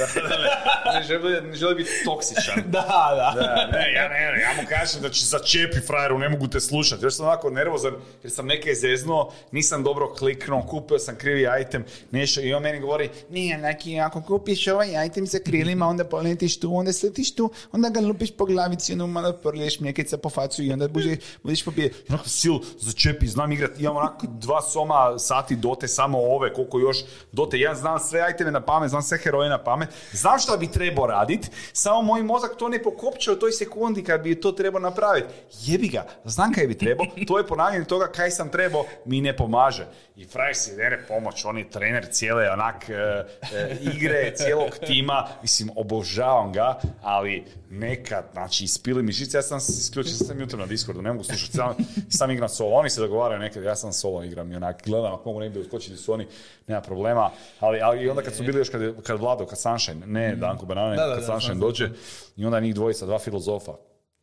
ne, želi, ne želi biti toksičan. da, da. ne, ja ne, ne, ja mu kažem da će začepi frajeru, ne mogu te slušati. Još sam onako nervozan jer sam neke zeznuo, nisam dobro kliknuo, kupio sam krivi item, nešto i on meni govori, nije, neki, ako kupiš ovaj item sa krilima, onda poletiš tu, onda sletiš tu, onda ga lupiš po glavici, onda malo prliješ mjekica po facu i onda budeš, budeš pobije. I onako sil, začepi, znam igrati, imam onako dva soma sati dote, samo ove, koliko još dote. Ja znam sve iteme na pamet, znam sve heroje na pamet, znam šta bi trebao radit, samo moj mozak to ne pokopče u toj sekundi kad bi to trebao napraviti. Jebi ga, znam kaj bi trebao, to je ponavljanje toga kaj sam trebao, mi ne pomaže. I Fraj si ne pomoć, on je trener cijele onak e, e, igre, cijelog tima, mislim, obožavam ga, ali nekad, znači, ispili mi žice, ja sam isključio, sam jutro na Discordu, ne mogu slušati, sam, sam igram solo, oni se dogovaraju nekad, ja sam solo igram i onak, gledam, ako mogu negdje uskočiti su oni, nema problema, ali, ali i onda kad su bili još kad, kad Vlado, kad Sunshine, ne Danko Banane, Da, da, kad da, Sunshine. dođe, i onda njih dvojica, dva filozofa,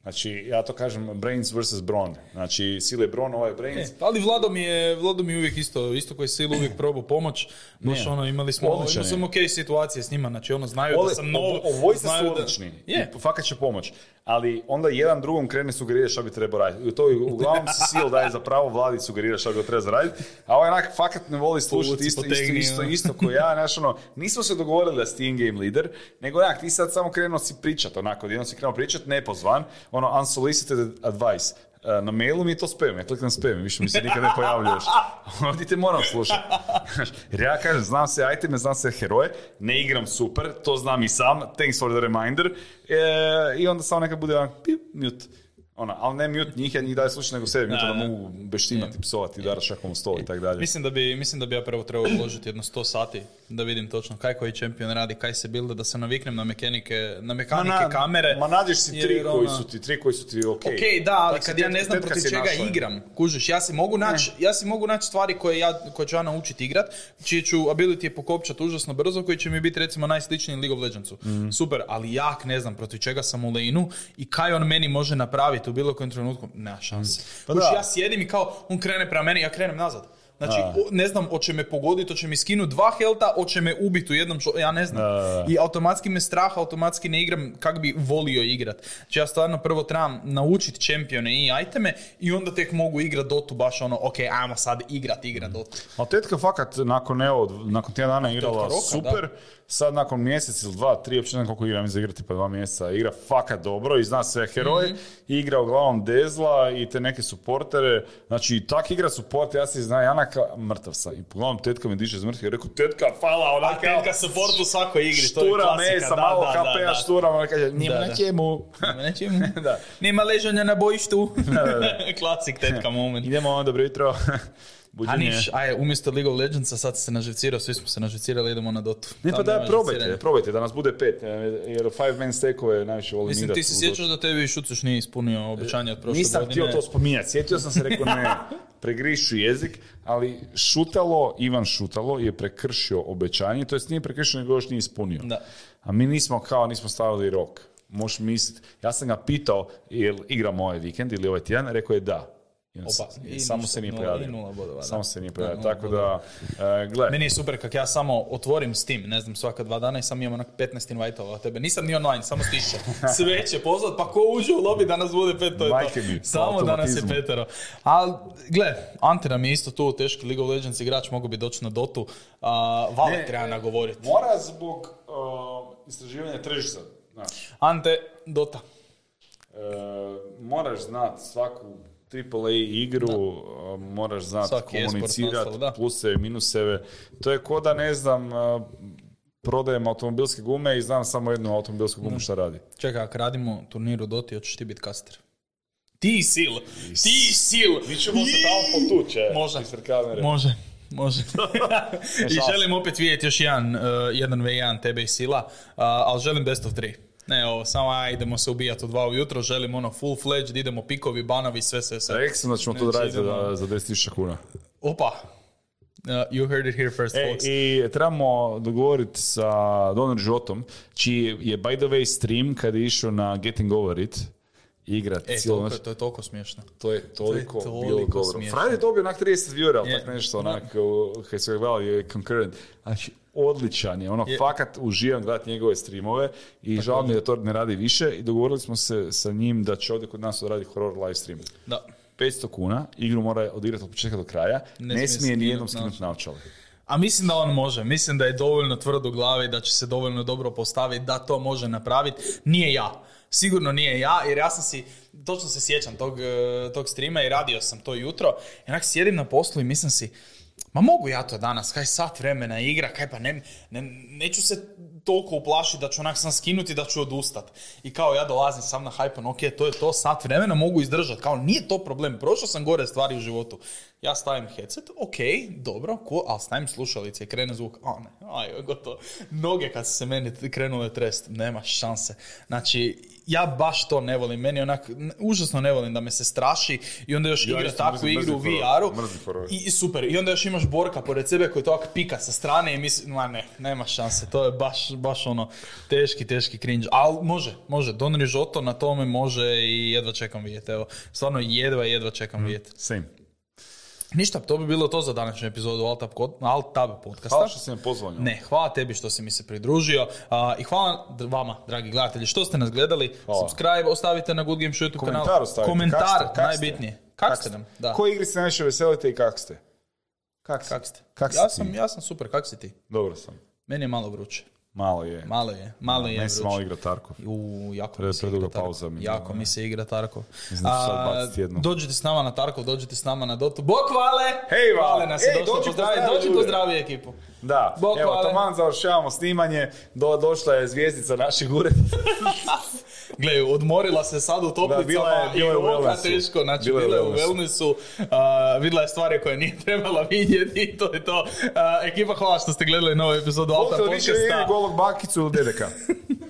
Znači, ja to kažem Brains vs. Brawn. Znači, Sile je Brawn, ovo je Brains. E, ali Vlado mi je, Vlado mi je uvijek isto, isto koji Sil uvijek probao pomoć. Baš Ne. ono, imali smo, Odličan je. sam ok situacije s njima, znači ono, znaju Ole, da sam nov. znaju su da- odlični. Je. I fakat će pomoć. Ali onda jedan drugom krene sugerira šta bi trebao raditi. To je uglavnom se sil daje za pravo vladi sugerira šta bi treba zaraditi. A ovaj onak fakat ne voli slušati isto, isto, isto, ono. isto ko ja. Znaš, ono, nismo se dogovorili da si in-game leader, nego onak, ti sad samo krenuo si pričat, onako, jednom si krenuo pričat, nepozvan, ono, unsolicited advice. E, Na mailu mi je to spam, ja kliknem spam, više mi se nikad ne pojavljuješ. Ovdje te moram slušati. Jer ja kažem, znam se iteme, znam se heroje, ne igram super, to znam i sam, thanks for the reminder. E, I onda samo nekad bude onak, pip, mute. Ona, ali ne mute njih, ja njih dalje slušam nego sebe, mute da, da. mogu beštimati, psovati, daraš šakom u stol i tako dalje. Mislim da, bi, mislim da bi ja prvo trebao uložiti jedno 100 sati da vidim točno kaj koji čempion radi, kaj se bilda, da se naviknem na mekanike, na mekanike Ma na- kamere. Ma nađeš si tri koji ono- su ti, tri koji su ti ok. Ok, da, ali kad ja ne znam protiv čega našla. igram, kužiš, ja si mogu naći ja si mogu naći stvari koje, ja, koje ću ja naučiti igrat, čiji ću ability je pokopčat užasno brzo, koji će mi biti recimo najsličniji League of Legendsu. Mhm. Super, ali jak ne znam protiv čega sam u lane'u i kaj on meni može napraviti u bilo kojem trenutku, nema šanse. Pa Kužiš, da. ja sjedim i kao, on krene prema meni, ja krenem nazad. Znači, A. o- ne znam, hoće me pogoditi, hoće mi skinuti dva helta, hoće me ubiti u jednom šo- ja ne znam. Da, da, da. I automatski me strah, automatski ne igram kak bi volio igrat. Znači ja stvarno prvo trebam naučiti čempione i iteme i onda tek mogu igrat Dotu baš ono, ok, ajmo sad igrat, igrat Dotu. Ali tetka fakat nakon evo, nakon tjedan dana igrala roka, super, sad nakon mjesec ili dva, tri, uopće ne znam koliko igra, mislim igrati pa dva mjeseca, igra fakat dobro i zna sve heroje, igra uglavnom Dezla i te neke suportere, znači tak igra suport, ja se zna Janaka, mrtav sam. I pogledam, tetka mi diže iz mrtvih rekao, tetka, fala, ona kao, Tetka support u svakoj igri, to je štura klasika, mesa, da, malo HP-a štura, ona kaže, nima Da, na čemu. Neće Da. Nema ležanja na bojištu. Klasik tetka moment. Idemo, dobro jutro. A Buđenje. niš, aj, umjesto League of Legendsa sad se naživcirao, svi smo se naživcirali, idemo na Dotu. Ne, pa da, probajte, probajte, da nas bude pet, jer five man stakove najviše volim Mislim, ti se sjećaš da tebi Šucuš nije ispunio obećanje od prošle Nisam godine? htio to spominjati, sjetio sam se, rekao ne, pregrišu jezik, ali Šutalo, Ivan Šutalo je prekršio obećanje, to jest nije prekršio, nego još nije ispunio. Da. A mi nismo kao, nismo stavili rok. Možeš misliti, ja sam ga pitao, jel igramo ovaj vikend ili ovaj tjedan, rekao je da. Opa, i samo ništa, se nije pojavio. i nula bodova, da. Samo se nije pojavio, tako da, e, gle. Meni je super kak ja samo otvorim Steam, ne znam, svaka dva dana i sam imam onak 15 invite-ova od tebe. Nisam ni online, samo stišće. Sve će pozvat, pa ko uđe u lobby da nas bude pet, to je Majke to. mi, Samo da nas je petero. Ali, gle, Ante nam je isto tu teški League of Legends igrač, mogu bi doći na Dotu. A, Vale Ne, treba nagovoriti. Mora zbog uh, istraživanja tržišta. Ante, Dota. E, moraš znat svaku AAA igru, e, moraš znat Svaki e-sport komunicirati, nastalo, da. pluse i minuseve. To je ko da ne znam, prodajem automobilske gume i znam samo jednu automobilsku gumu šta radi. Čekaj, ako radimo turnir u Doti, hoćeš ti biti kaster. Ti sil, ti sil. Mi ćemo se tamo potući, e, Može. Može, može. I želim opet vidjeti još jedan, uh, jedan v1 tebe i sila, uh, ali želim best of 3. Ne, ovo, samo aj, idemo se ubijati u dva ujutro, želim ono full fledged, idemo pikovi, banovi, sve, sve, sve. Sam da ćemo to Znači, raditi za, za 10.000 kuna. Opa, Uh, you heard it here first, E, folks. I trebamo dogovoriti sa Donor Životom, čiji je by the way stream kad je išao na Getting Over It, igrat E, cijelu toliko, noć. to je toliko smiješno. To je toliko, toliko bilo dobro. smiješno. Friday je dobio onak 30 viewer, ali Je. tak nešto onak, su ga gledali je concurrent. Znači, odličan je, ono, Je. fakat uživam gledati njegove streamove i žao mi je da to ne radi više i dogovorili smo se sa njim da će ovdje kod nas odradi horror live stream. Da. 500 kuna, igru mora odigrati od početka do kraja, Ne ne, smije nijednom skinut skinuti naočale. A mislim da on može. Mislim da je dovoljno tvrd u glavi, da će se dovoljno dobro postaviti, da to može napraviti. Nije ja. Sigurno nije ja, jer ja sam si, točno se sjećam tog, e, tog streama i radio sam to jutro. I onak sjedim na poslu i mislim si, ma mogu ja to danas, kaj sat vremena igra, kaj pa ne, ne, neću se toliko uplašiti da ću onak sam skinuti da ću odustat. I kao ja dolazim sam na hype, ok, to je to, sat vremena mogu izdržati. Kao nije to problem, prošao sam gore stvari u životu. Ja stavim headset, ok, dobro, cool, ali stavim slušalice i krene zvuk, a ne, aj, gotovo. Noge kad se meni krenule trest, nema šanse. Znači, ja baš to ne volim, meni onak, užasno ne volim da me se straši i onda još Ja igra takvu igru u VR-u. i super, i onda još imaš Borka pored sebe koji to ovak pika sa strane i misli, ma ne, nema šanse, to je baš, baš ono, teški, teški cringe, ali može, može, Don Rižoto na tome može i jedva čekam vidjeti, evo, stvarno jedva, jedva čekam vidjeti. Same. Ništa, to bi bilo to za današnju epizodu Altab, Altab podcasta. Hvala što si me pozvao. Ne, hvala tebi što si mi se pridružio a, i hvala vama, dragi gledatelji, što ste nas gledali. Hvala. Subscribe, ostavite na Good Game Show YouTube Komentar kanal. ostavite. Komentar, Kak ste? Kak ste? najbitnije. Kak, ste nam? Da. Koje igri se najviše veselite i kak ste? Kak ste? Kak ste? Kak ja, sam, ja sam super, kak si ti? Dobro sam. Meni je malo vruće. Malo je. Malo je, malo je Meni se malo igra Tarkov. U, jako Pre- mi se preduga igra Tarkov. pauza mi Jako mi se igra Tarkov. A. Dođite s nama na Tarkov, dođite s nama na Dotu. Bok Vale! Hej, Vale! Vale nas Ej, dođi pozdravi Dođi pozdravi ekipu. Da, Bok, evo, hvala. taman završavamo snimanje, do, došla je zvijezdica našeg ureda. Gle, odmorila se sad u toplicama Da, bila je- bila je u wellnessu. teško, znači Bila bila je u wellnessu, a, vidjela je stvari koje nije trebala vidjeti i to je to. A, ekipa, hvala što ste gledali novu epizodu Alta podcasta. golog bakicu dedeka?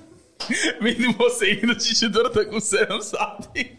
Vidimo se idući četvrtak u 7 sati.